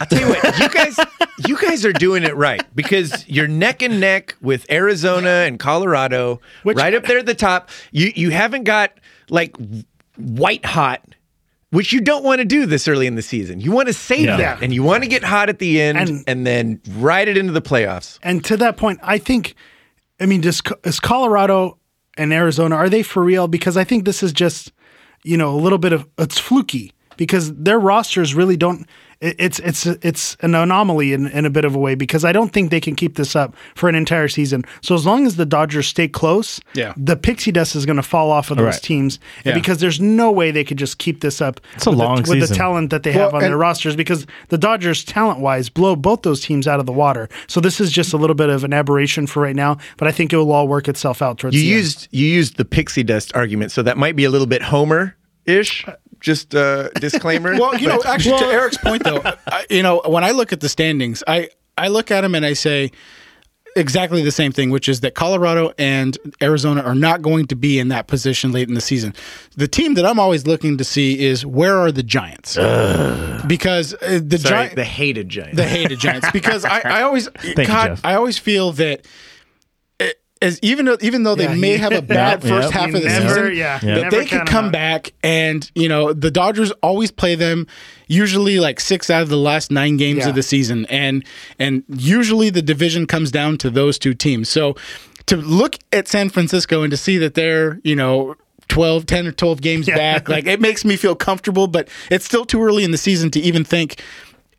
I'll tell you what, you guys, you guys are doing it right because you're neck and neck with Arizona and Colorado, right up there at the top. You you haven't got like white hot, which you don't want to do this early in the season. You want to save Yeah. that, and you want to get hot at the end, and, And- then ride it into the playoffs. And to that point, I think, I mean, does, is Colorado and Arizona, are they for real? Because I think this is just, you know, a little bit of, it's fluky because their rosters really don't, it's it's it's an anomaly in, in a bit of a way because I don't think they can keep this up for an entire season. So as long as the Dodgers stay close, Yeah. the pixie dust is going to fall off of those Right. teams Yeah. because there's no way they could just keep this up. It's a with long the, with the talent that they Well, have on their rosters because the Dodgers talent wise blow both those teams out of the water. So this is just a little bit of an aberration for right now, but I think it will all work itself out towards You the end. used you used the pixie dust argument, so that might be a little bit Homer ish. Uh, Just uh, disclaimer. *laughs* Well, you know, But- actually, to Eric's point though, I, you know, when I look at the standings, I I look at them and I say exactly the same thing, which is that Colorado and Arizona are not going to be in that position late in the season. The team that I'm always looking to see is where are the Giants? Because uh, the sorry, Giants, the hated Giants, the hated Giants because I, I always *laughs* you, God, Jeff. I always feel that it- as even though even though they may have a *laughs* bad Yeah, first yeah. half You of the never- season, yeah, Yeah. that they could come out. back and you know the Dodgers always play them usually like six out of the last nine games Yeah. of the season and and usually the division comes down to those two teams so to look at San Francisco and to see that they're you know 12 10 or 12 games back like it makes me feel comfortable but it's still too early in the season to even think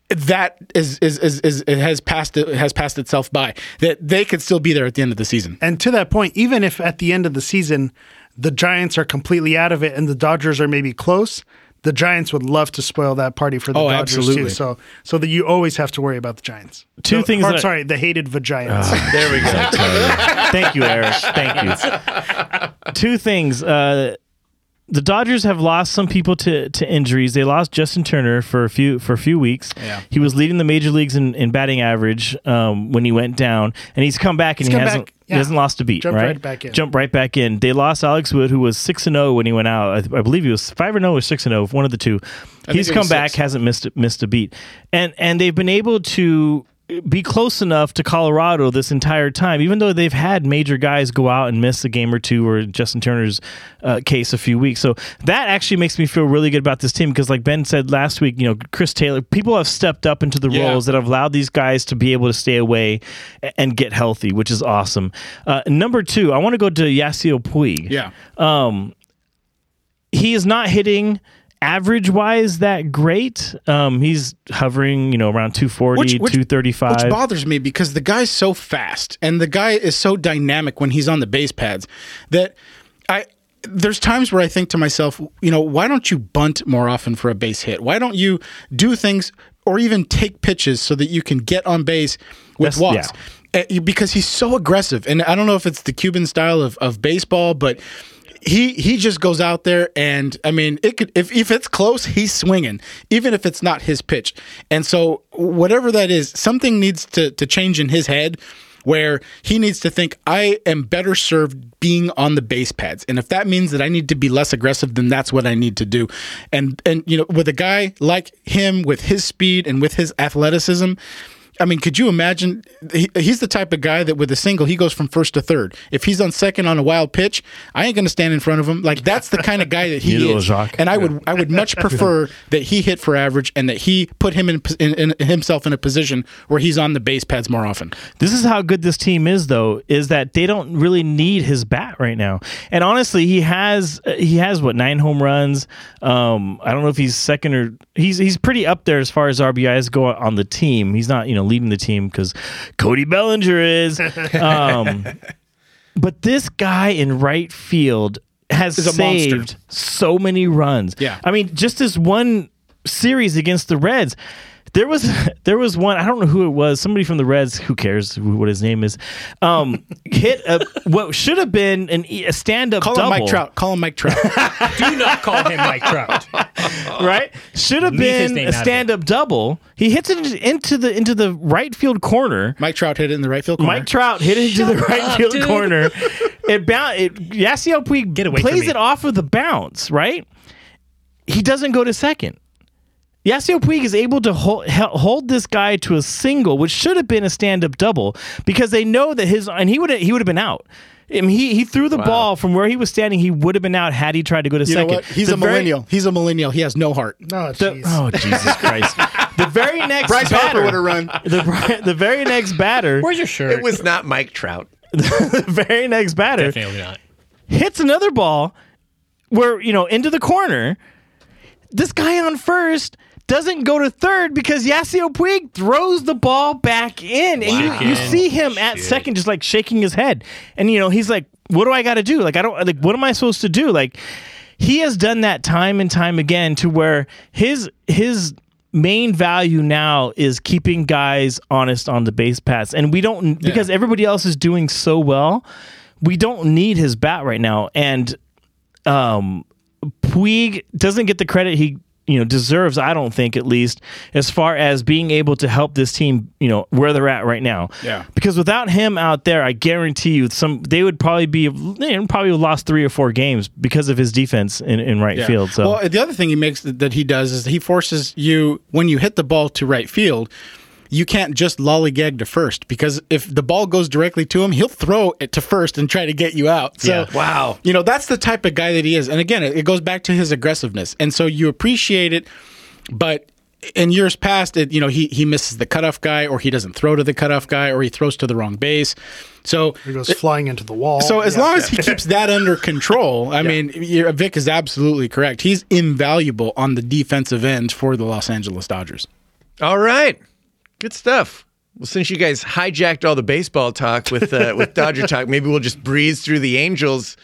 that is is, is, is it has passed it has passed itself by that they could still be there at the end of the season And to that point, even if at the end of the season the Giants are completely out of it and the Dodgers are maybe close, the Giants would love to spoil that party for the Oh, Dodgers absolutely. too. So so that you always have to worry about the Giants. Two The- things or, that- sorry, the hated Vagiants. there we go. *laughs* Thank you, Eric. Thank you. *laughs* Two things. Uh, the Dodgers have lost some people to, to injuries. They lost Justin Turner for a few for a few weeks. Yeah. He was leading the major leagues in, in batting average um, when he went down, and he's come back and He's he hasn't back, he hasn't lost a beat. Jumped right? right back in. Jumped right back in. They lost Alex Wood, who was six and zero when he went out. I, I believe he was five and zero or six and zero, one of the two. He's come back, six. hasn't missed missed a beat, and and they've been able to be close enough to Colorado this entire time, even though they've had major guys go out and miss a game or two, or Justin Turner's uh, case a few weeks. So that actually makes me feel really good about this team because, like Ben said last week, you know, Chris Taylor, people have stepped up into the Yeah. roles that have allowed these guys to be able to stay away and get healthy, which is awesome. Uh, number two, I want to go to Yasiel Puig Yeah. he is not hitting average wise that great. Um, he's hovering, you know, around 240, Which- which- 235. Which bothers me because the guy's so fast and the guy is so dynamic when he's on the base pads that I there's times where I think to myself, you know, why don't you bunt more often for a base hit? Why don't you do things or even take pitches so that you can get on base with That's- walks? Uh, you- because he's so aggressive. And I don't know if it's the Cuban style of, of baseball, but he he just goes out there and I mean it could if if it's close he's swinging even if it's not his pitch. And so whatever that is something needs to to change in his head where he needs to think I am better served being on the base pads. And if that means that I need to be less aggressive then that's what I need to do. And and you know with a guy like him with his speed and with his athleticism I mean, could you imagine? He, he's the type of guy that with a single, he goes from first to third. If he's on second on a wild pitch, I ain't going to stand in front of him. Like that's the kind of guy that he Neither is. Joc. And I would, I would much prefer that he hit for average and that he put him in, in, in himself in a position where he's on the base pads more often. This is how good this team is, though, is that they don't really need his bat right now. And honestly, he has uh, he has what nine home runs. Um, I don't know if he's second or he's he's pretty up there as far as RBIs go on the team. He's not you know leading the team because Cody Bellinger is. *laughs* Um, but this guy in right field has a monster. saved so many runs. Yeah. I mean, just this one series against the Reds. There was *laughs* there was one I don't know who it was somebody from the Reds who cares who, what his name is um, *laughs* hit a, what should have been an, e- a stand up Call double him Mike Trout. Call him Mike Trout. *laughs* Do not call him Mike Trout. right should have been a out of it. stand up double he hits it into the into the right field corner Mike Trout hit it in the right field corner. Mike Trout hit it into the right up, field dude. corner. It bound. It Yasiel Puig Get away plays it off of the bounce. Right. He doesn't go to second. Yasiel Puig is able to hold, hold this guy to a single, which should have been a stand-up double, because they know that his and he would he would have been out. I mean, he he threw the ball from where he was standing. He would have been out had he tried to go to You know second. what? He's The a very- millennial. He's a millennial. He has no heart. No, the- oh Jesus *laughs* Christ! the very next Bryce batter, Harper would have run. the, the very next batter, *laughs* Where's your shirt? It was not Mike Trout. *laughs* the very next batter definitely not. hits another ball where you know into the corner. This guy on first doesn't go to third because Yasiel Puig throws the ball back in, and you, you see him at second just like shaking his head, and you know he's like, "What do I got to do? Like I don't like what am I supposed to do?" Like he has done that time and time again to where his his main value now is keeping guys honest on the base paths. And we don't because everybody else is doing so well we don't need his bat right now. And um Puig doesn't get the credit he you know deserves I don't think at least as far as being able to help this team you know where they're at right now Yeah. because without him out there I guarantee you some they would probably be they would probably lost three or four games because of his defense in, in right Yeah. field so well, the other thing he makes that he does is he forces you when you hit the ball to right field. You can't just lollygag to first because if the ball goes directly to him, he'll throw it to first and try to get you out. So, Yeah. Wow. you know that's the type of guy that he is. And again, it, it goes back to his aggressiveness, and so you appreciate it. But in years past, it, you know he he misses the cutoff guy, or he doesn't throw to the cutoff guy, or he throws to the wrong base. So He goes flying into the wall. so as Yeah. long as he keeps that under control, I *laughs* mean, Vic is absolutely correct. He's invaluable on the defensive end for the Los Angeles Dodgers. All right. Good stuff. Well, since you guys hijacked all the baseball talk with uh, with Dodger talk, *laughs* maybe we'll just breeze through the Angels.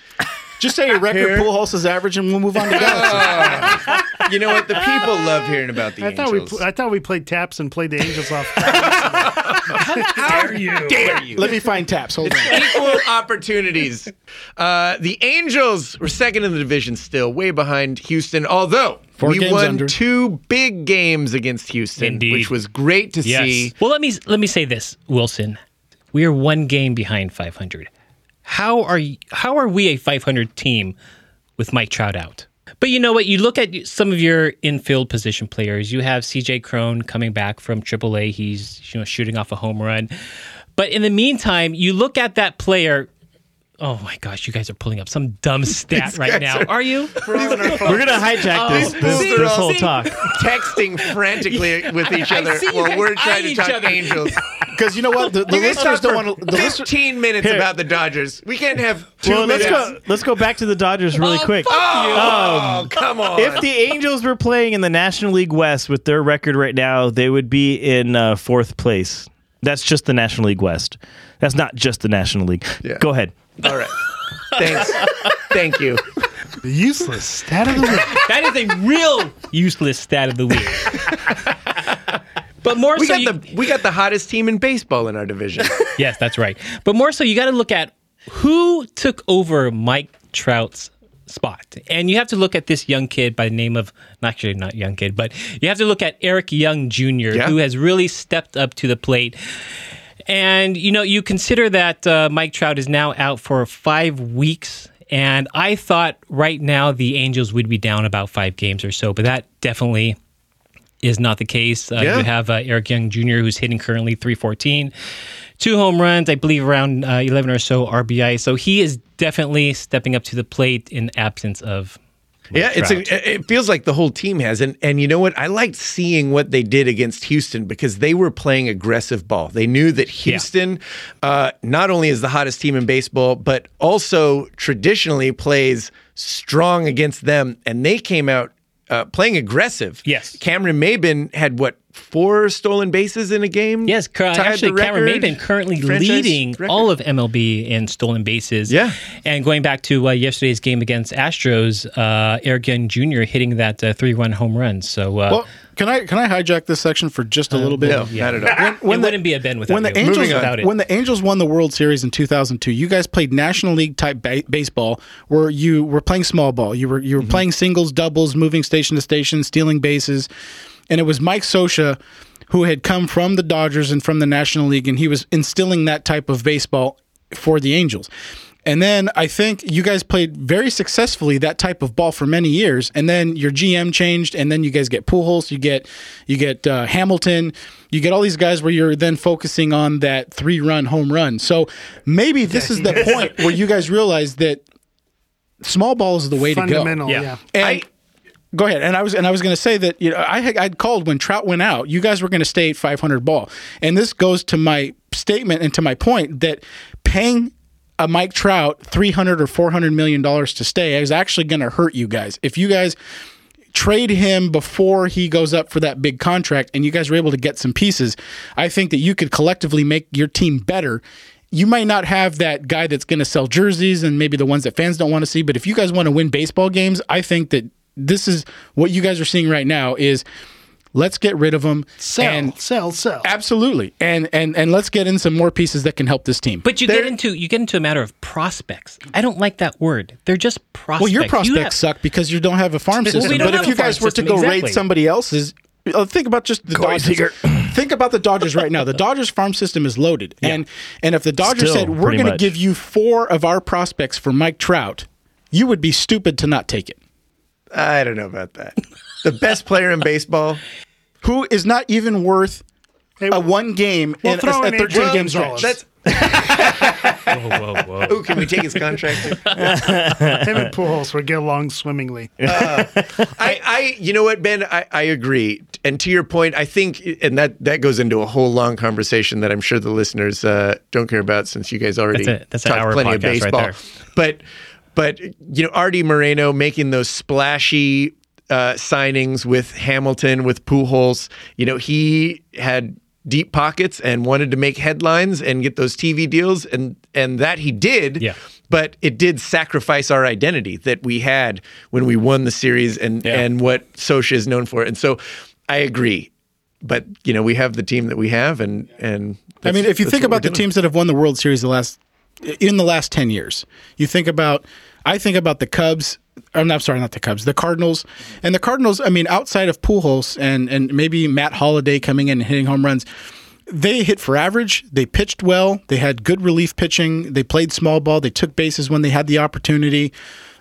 Just say your record Here. is average, and we'll move on to Galaxy. *laughs* You know what? The people love hearing about the I thought we Angels. pl- I thought we played taps and played the Angels off. *laughs* dare you? Dare you? Let me find taps. Hold on. Equal opportunities. Uh, the Angels were second in the division, still way behind Houston. Although Four we games won under. two big games against Houston, Indeed. which was great to Yes. see. Well, let me let me say this, Wilson. We are one game behind 500. How are y- how are we a 500 team with Mike Trout out? But you know what? You look at some of your infield position players. You have C.J. Cron coming back from AAA. He's you know shooting off a home run. But in the meantime, you look at that player. Oh my gosh, you guys are pulling up some dumb *laughs* stat right now. are- Are you? *laughs* We're gonna hijack this this, See, this whole see, talk. Texting frantically *laughs* with each other see you while we're trying to talk other. Angels. Because you know what, the, the listeners don't want to. The listeners, 15 minutes Here. about the Dodgers. We can't have two Well, let's minutes. go. Let's go back to the Dodgers really Oh, quick. fuck Oh, come on. If the Angels were playing in the National League West with their record right now, they would be in uh, fourth place. That's just the National League West. That's not just the National League. Yeah. Go ahead. All right. Thanks. Thank you. The useless stat of the week. That is a real useless stat of the week. But more We so, got you, the we got the hottest team in baseball in our division. *laughs* yes, that's right. But more so, you got to look at who took over Mike Trout's spot, and you have to look at this young kid by the name of not actually not young kid, but you have to look at Eric Young Jr., Yeah. who has really stepped up to the plate. And you know, you consider that uh, Mike Trout is now out for five weeks. And I thought right now the Angels would be down about five games or so, but that definitely is not the case. Uh, Yeah. You have uh, Eric Young Jr., who's hitting currently 314, two home runs, I believe around uh, 11 or so RBI. So he is definitely stepping up to the plate in absence of. Yeah, it's a, it feels like the whole team has, and and you know what? I liked seeing what they did against Houston because they were playing aggressive ball. They knew that Houston uh, not only is the hottest team in baseball, but also traditionally plays strong against them, and they came out uh, playing aggressive. Yes. Cameron Maybin had what four stolen bases in a game. Yes, cur- actually, Cameron Maybin currently franchise leading record. all of MLB in stolen bases. Yeah. And going back to uh, yesterday's game against Astros, uh, Eric Young Jr. hitting that uh, three-run home run. So, uh, well, can I can I hijack this section for just a uh, little bit? No, not at all. when it the- wouldn't be a Ben without when the you. Angels without it. when the Angels won the World Series in 2002, you guys played National League type ba- baseball where you were playing small ball. You were you were mm-hmm. playing singles, doubles, moving station to station, stealing bases, and it was Mike Scioscia who had come from the Dodgers and from the National League, and he was instilling that type of baseball for the Angels. And then I think you guys played very successfully that type of ball for many years. And then your GM changed, and then you guys get Pujols, you get you get uh, Hamilton, you get all these guys where you're then focusing on that three run home run. So maybe this is the point where you guys realize that small ball is the way to go. Fundamental, Yeah. yeah. And go ahead. And I was and I was going to say that you know I had, I'd called when Trout went out. You guys were going to stay at 500 ball, and this goes to my statement and to my point that paying a Mike Trout 300 or 400 million dollars to stay is actually going to hurt you guys. If you guys trade him before he goes up for that big contract and you guys are able to get some pieces, I think that you could collectively make your team better. You might not have that guy that's going to sell jerseys and maybe the ones that fans don't want to see, but if you guys want to win baseball games, I think that this is what you guys are seeing right now is let's get rid of him Sell, and sell, sell. absolutely and and and let's get in some more pieces that can help this team. But you get into you get into a matter of prospects. I don't like that word. They're just prospects. Well, your You prospects have- suck because you don't have a farm we system. don't But if you guys were to go exactly. raid somebody else's, uh, think about just the Corey Dodgers. *laughs* Think about the Dodgers right now. The Dodgers farm system is loaded, and and if the Dodgers Still, said we're going to give you four of our prospects for Mike Trout, you would be stupid to not take it. I don't know about that. The best player in baseball. Who is not even worth Hey, a one game we'll in throw a, a in 13 AJ game Gonzalez. stretch? That's Whoa, whoa, whoa. oh, can we take his contract? too? *laughs* Him and Pujols would get along swimmingly. I, I, you know what, Ben, I, I agree. And to your point, I think, and that that goes into a whole long conversation that I'm sure the listeners uh, don't care about since you guys already That's a- that's an talked plenty of podcast right baseball. there. But, but you know, Artie Moreno making those splashy uh, signings with Hamilton, with Pujols. You know, he had deep pockets and wanted to make headlines and get those TV deals, and and that he did Yeah. but it did sacrifice our identity that we had when we won the series and and what Scioscia is known for. And so I agree. But you know, we have the team that we have and and I mean, if you think about the teams that have won the World Series the last in the last ten years, you think about. I think about the Cubs. I'm not sorry, not the Cubs. The Cardinals and the Cardinals. I mean, outside of Pujols and and maybe Matt Holliday coming in and hitting home runs, they hit for average. They pitched well. They had good relief pitching. They played small ball. They took bases when they had the opportunity.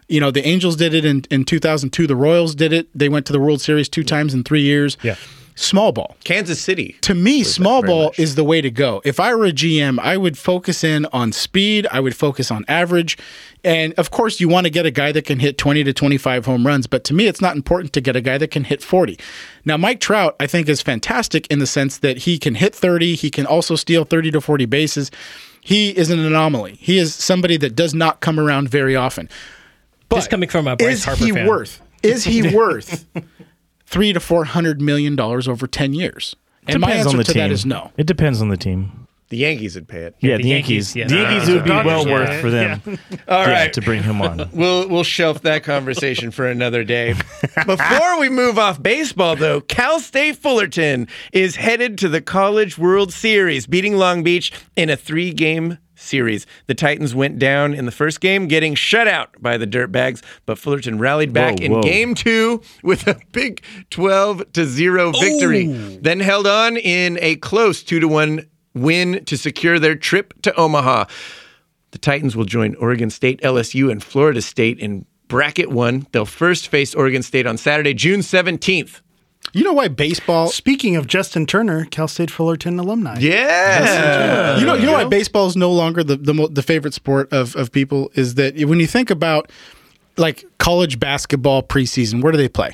You know, the Angels did it in, in 2002. The Royals did it. They went to the World Series two times in three years. Yeah. Small ball. Kansas City. To me, small ball much. is the way to go. If I were a GM, I would focus in on speed. I would focus on average. And of course, you want to get a guy that can hit 20 to 25 home runs. But to me, it's not important to get a guy that can hit 40. Now, Mike Trout, I think, is fantastic in the sense that he can hit 30. He can also steal 30 to 40 bases. He is an anomaly. He is somebody that does not come around very often. But This coming from a Bryce is Harper he fan. worth? Is he *laughs* worth three to four hundred million dollars over ten years? And my answer on the to team. that is no. It depends on the team. The Yankees would pay it. Yeah, the the Yankees, Yankees. yeah. The Yankees would be well yeah. worth for them. All yeah, right. to bring him on. *laughs* We'll we'll shelf that conversation for another day. *laughs* Before we move off baseball, though, Cal State Fullerton is headed to the College World Series, beating Long Beach in a three-game series. The Titans went down in the first game, getting shut out by the Dirtbags, but Fullerton rallied back Whoa, in game two with a big 12 to 0 victory. Then held on in a close 2 to 1 win to secure their trip to Omaha. The Titans will join Oregon State, LSU, and Florida State in bracket one. They'll first face Oregon State on Saturday, June 17th. You know why baseball? Speaking of Justin Turner, Cal State Fullerton alumni. Yeah. You know, you know why baseball is no longer the the, mo- the favorite sport of of people is that when you think about like college basketball preseason, where do they play?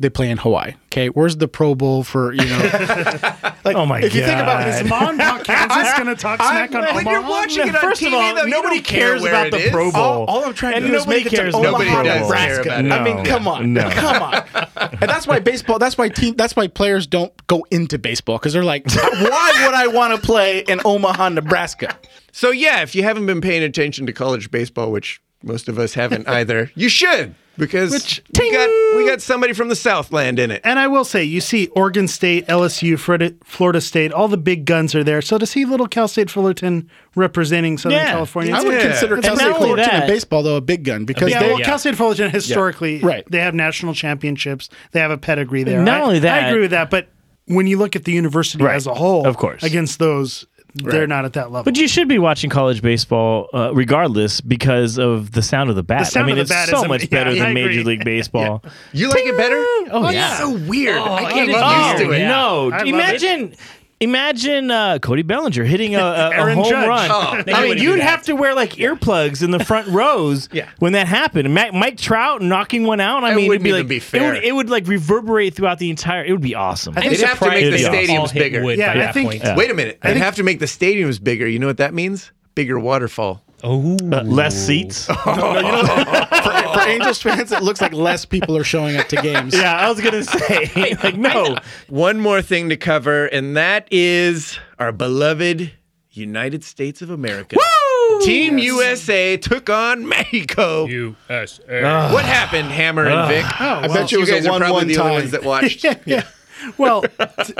They play in Hawaii. Okay, where's the Pro Bowl for you know? *laughs* like, Oh my God. if you think about God. this, *laughs* Is Monmouth, Kansas going to talk smack on when you're Omaha? watching it on First TV, of all, though, nobody don't care cares about the is. Pro Bowl. All, all I'm trying And to do is nobody make it cares to Omaha, Nobody does care Nebraska. about it. I mean, No. come on, No. come on. And that's why baseball. That's why team. That's why players don't go into baseball because they're like, why would I want to play in Omaha, Nebraska? So, yeah, if you haven't been paying attention to college baseball, which most of us haven't *laughs* either, you should because we got, we got somebody from the Southland in it. And I will say, you see Oregon State, LSU, Florida, Florida State, all the big guns are there. So to see little Cal State Fullerton representing Southern Yeah. California, I would Yeah. consider And Cal State only Fullerton in baseball though a big gun because yeah, they. well, yeah. Cal State Fullerton historically, Right. they have national championships. They have a pedigree there. Not I- only that- I agree with that. But when you look at the university Right. as a whole, Of course. against those, they're not at that level. But you should be watching college baseball uh, regardless because of the sound of the bat. sound I mean, of the it's bat so is much am- better yeah, than. Major League *laughs* Baseball. You like it better? Oh, That's yeah. so weird. I I can't get used to it. it. No, I love imagine. Imagine uh, Cody Bellinger hitting a, a, a *laughs* home Judge. run. Oh, I mean, you'd have to wear like earplugs in the front *laughs* rows Yeah. when that happened. Ma- Mike Trout knocking one out. I It mean, it'd be even like be It would, it would like reverberate throughout the entire. It would be awesome. think They'd have to make the It'd be all stadiums hit bigger. Yeah, I think- point. Yeah. Wait a minute. They'd have to make the stadiums bigger. You know what that means? Bigger waterfall. Oh, Uh, less seats. *laughs* *laughs* for, for Angels fans, it looks like less people are showing up to games. yeah, I was gonna *laughs* say like no. One more thing to cover, and that is our beloved United States of America. Woo! Team USA took on Mexico. USA. What happened, Hammer and Vic? Oh, I bet you it you was guys a are probably one-one the only tie. ones that watched. yeah. Well, t-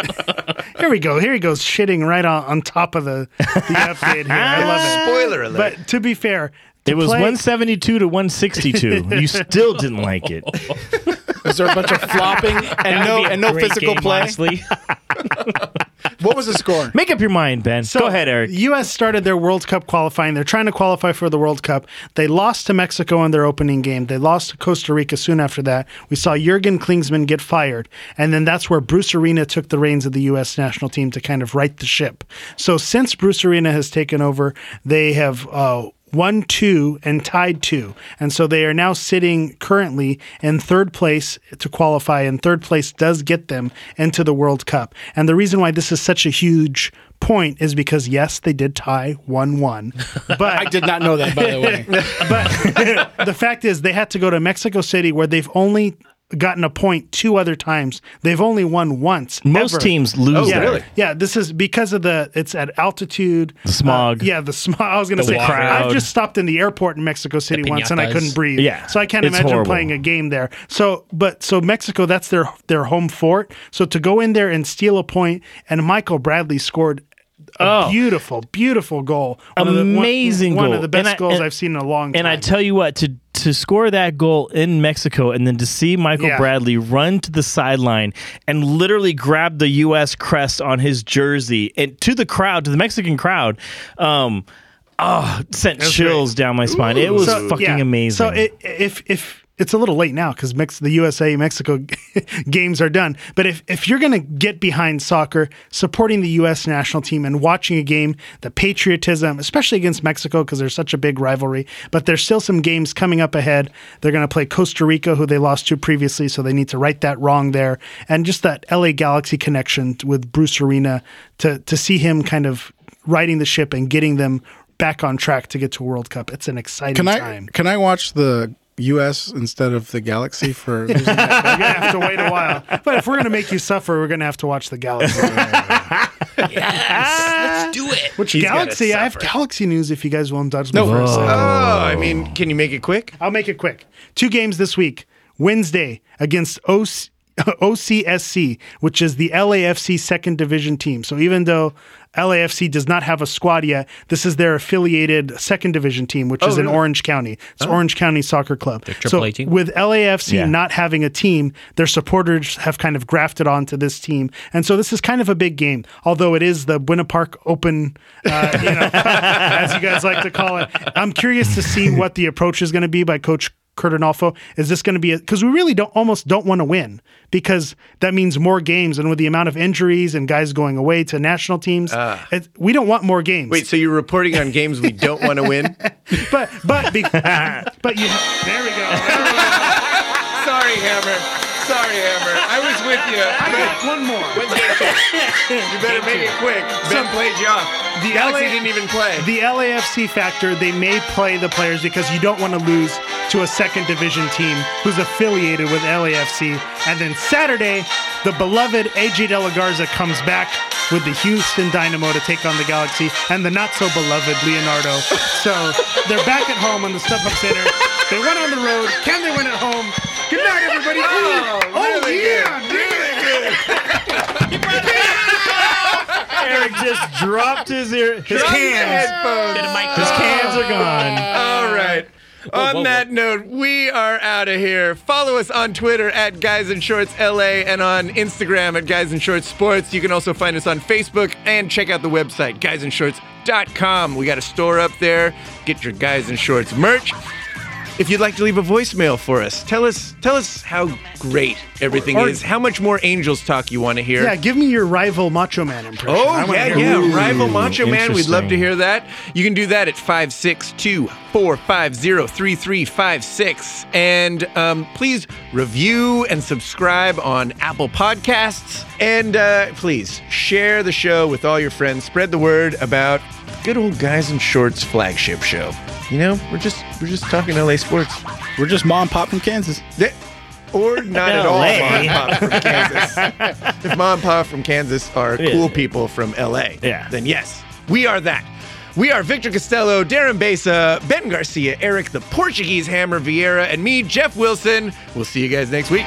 here we go. Here he goes, shitting right on, on top of the, the update here. I love it. Spoiler alert. But to be fair, to It was play- 172 to 162. you still didn't like it. *laughs* Was there a bunch of flopping *laughs* and no and no physical game, play? honestly. *laughs* *laughs* What was the score? Make up your mind, Ben. So, Go ahead, Eric. U.S. started their World Cup qualifying. They're trying to qualify for the World Cup. They lost to Mexico in their opening game. They lost to Costa Rica soon after that. We saw Jurgen Klinsmann get fired. And then that's where Bruce Arena took the reins of the U.S. national team to kind of right the ship. So since Bruce Arena has taken over, they have. Uh, won two and tied two. And so they are now sitting currently in third place to qualify, and third place does get them into the World Cup. And the reason why this is such a huge point is because, yes, they did tie 1 1. *laughs* But I did not know that, by the way. *laughs* but *laughs* the fact is, they had to go to Mexico City where they've only gotten a point two other times. They've only won once. Most ever. teams lose oh, yeah, there. yeah. This is because of the it's at altitude, the smog. Uh, yeah, the smog. I was going to The say, water. I've just stopped in the airport in Mexico City once and I couldn't breathe. Yeah, so I can't it's imagine horrible. playing a game there. So, but so Mexico, that's their their home fort. So to go in there and steal a point, and Michael Bradley scored. A Oh. beautiful, beautiful goal! One of the- one- Amazing one, of the best I- goals and- I've seen in a long time. And I tell you what, to to score that goal in Mexico and then to see Michael Yeah. Bradley run to the sideline and literally grab the U.S. crest on his jersey and to the crowd, to the Mexican crowd. Um, oh, sent chills down my spine. It was fucking yeah. amazing. So it, if if it's a little late now because Mex- the USA Mexico *laughs* games are done, but if if you're gonna get behind soccer, supporting the U.S. national team and watching a game, the patriotism, especially against Mexico because there's such a big rivalry, but there's still some games coming up ahead. They're gonna play Costa Rica, who they lost to previously, so they need to right that wrong there, and just that LA Galaxy connection with Bruce Arena to to see him kind of riding the ship and getting them back on track to get to World Cup. It's an exciting Can I time. can I watch the U.S. instead of the Galaxy for? losing that? You're gonna have to wait a while. But if we're gonna make you suffer, we're gonna have to watch the Galaxy. *laughs* Let's do it. Which He's Galaxy? I have. Galaxy news. If you guys will indulge me No. for a second. Oh, I mean, can you make it quick? I'll make it quick. Two games this week. Wednesday against OC, *laughs* OCSC, which is the LAFC second division team. So even though LAFC does not have a squad yet, this is their affiliated second division team, which is in really? Orange County. It's Orange County Soccer Club. so team? with LAFC Yeah. not having a team, their supporters have kind of grafted onto this team, and so this is kind of a big game. Although it is the Buena Park Open, uh, you know, *laughs* as you guys like to call it. I'm curious to see what the approach is going to be by Coach Kurt Arnolfo. Is this going to be because we really don't almost don't want to win because that means more games, and with the amount of injuries and guys going away to national teams, ah. it, we don't want more games. Wait, so you're reporting on games we don't want to win? *laughs* but but be, *laughs* *laughs* but you there we go. Sorry, Hammer. Sorry, Hammer. I was with you. I got one more. When's game two? You better make it quick. Ben played you off. The Galaxy LA didn't even play. The LAFC factor, they may play the players because you don't want to lose to a second division team who's affiliated with LAFC. And then Saturday, the beloved AJ DeLaGarza comes back with the Houston Dynamo to take on the Galaxy and the not so beloved Leonardo. So they're back at home on the StubHub Center. They went on the road. Can they win at home? Good night, everybody. Oh, really yeah, good. Oh, really good. *laughs* Eric just dropped his ear. His Drop the cans. headphones. His cans are gone. All right. On that note, we are out of here. Follow us on Twitter at Guys in Shorts LA and on Instagram at Guys in Shorts Sports. You can also find us on Facebook and check out the website guysinshorts.com. We got a store up there. Get your Guys in Shorts merch. If you'd like to leave a voicemail for us, tell us tell us how great everything Or- is. How much more Angels talk you want to hear? Yeah, give me your rival Macho Man impression. Oh, yeah, yeah. it. Rival Macho Man. We'd love to hear that. You can do that at 562 450 3356. And um, please review and subscribe on Apple Podcasts. And uh, please share the show with all your friends. Spread the word about good old Guys in Shorts flagship show. You know, we're just we're just talking LA sports. We're just mom pop from Kansas. Th- Or not at all mom and pop from *laughs* Kansas. if mom and pop from Kansas are cool people from LA, Yeah. then yes, we are that. We are Victor Costello, Darren Besa, Ben Garcia, Eric the Portuguese Hammer Vieira, and me, Jeff Wilson. We'll see you guys next week.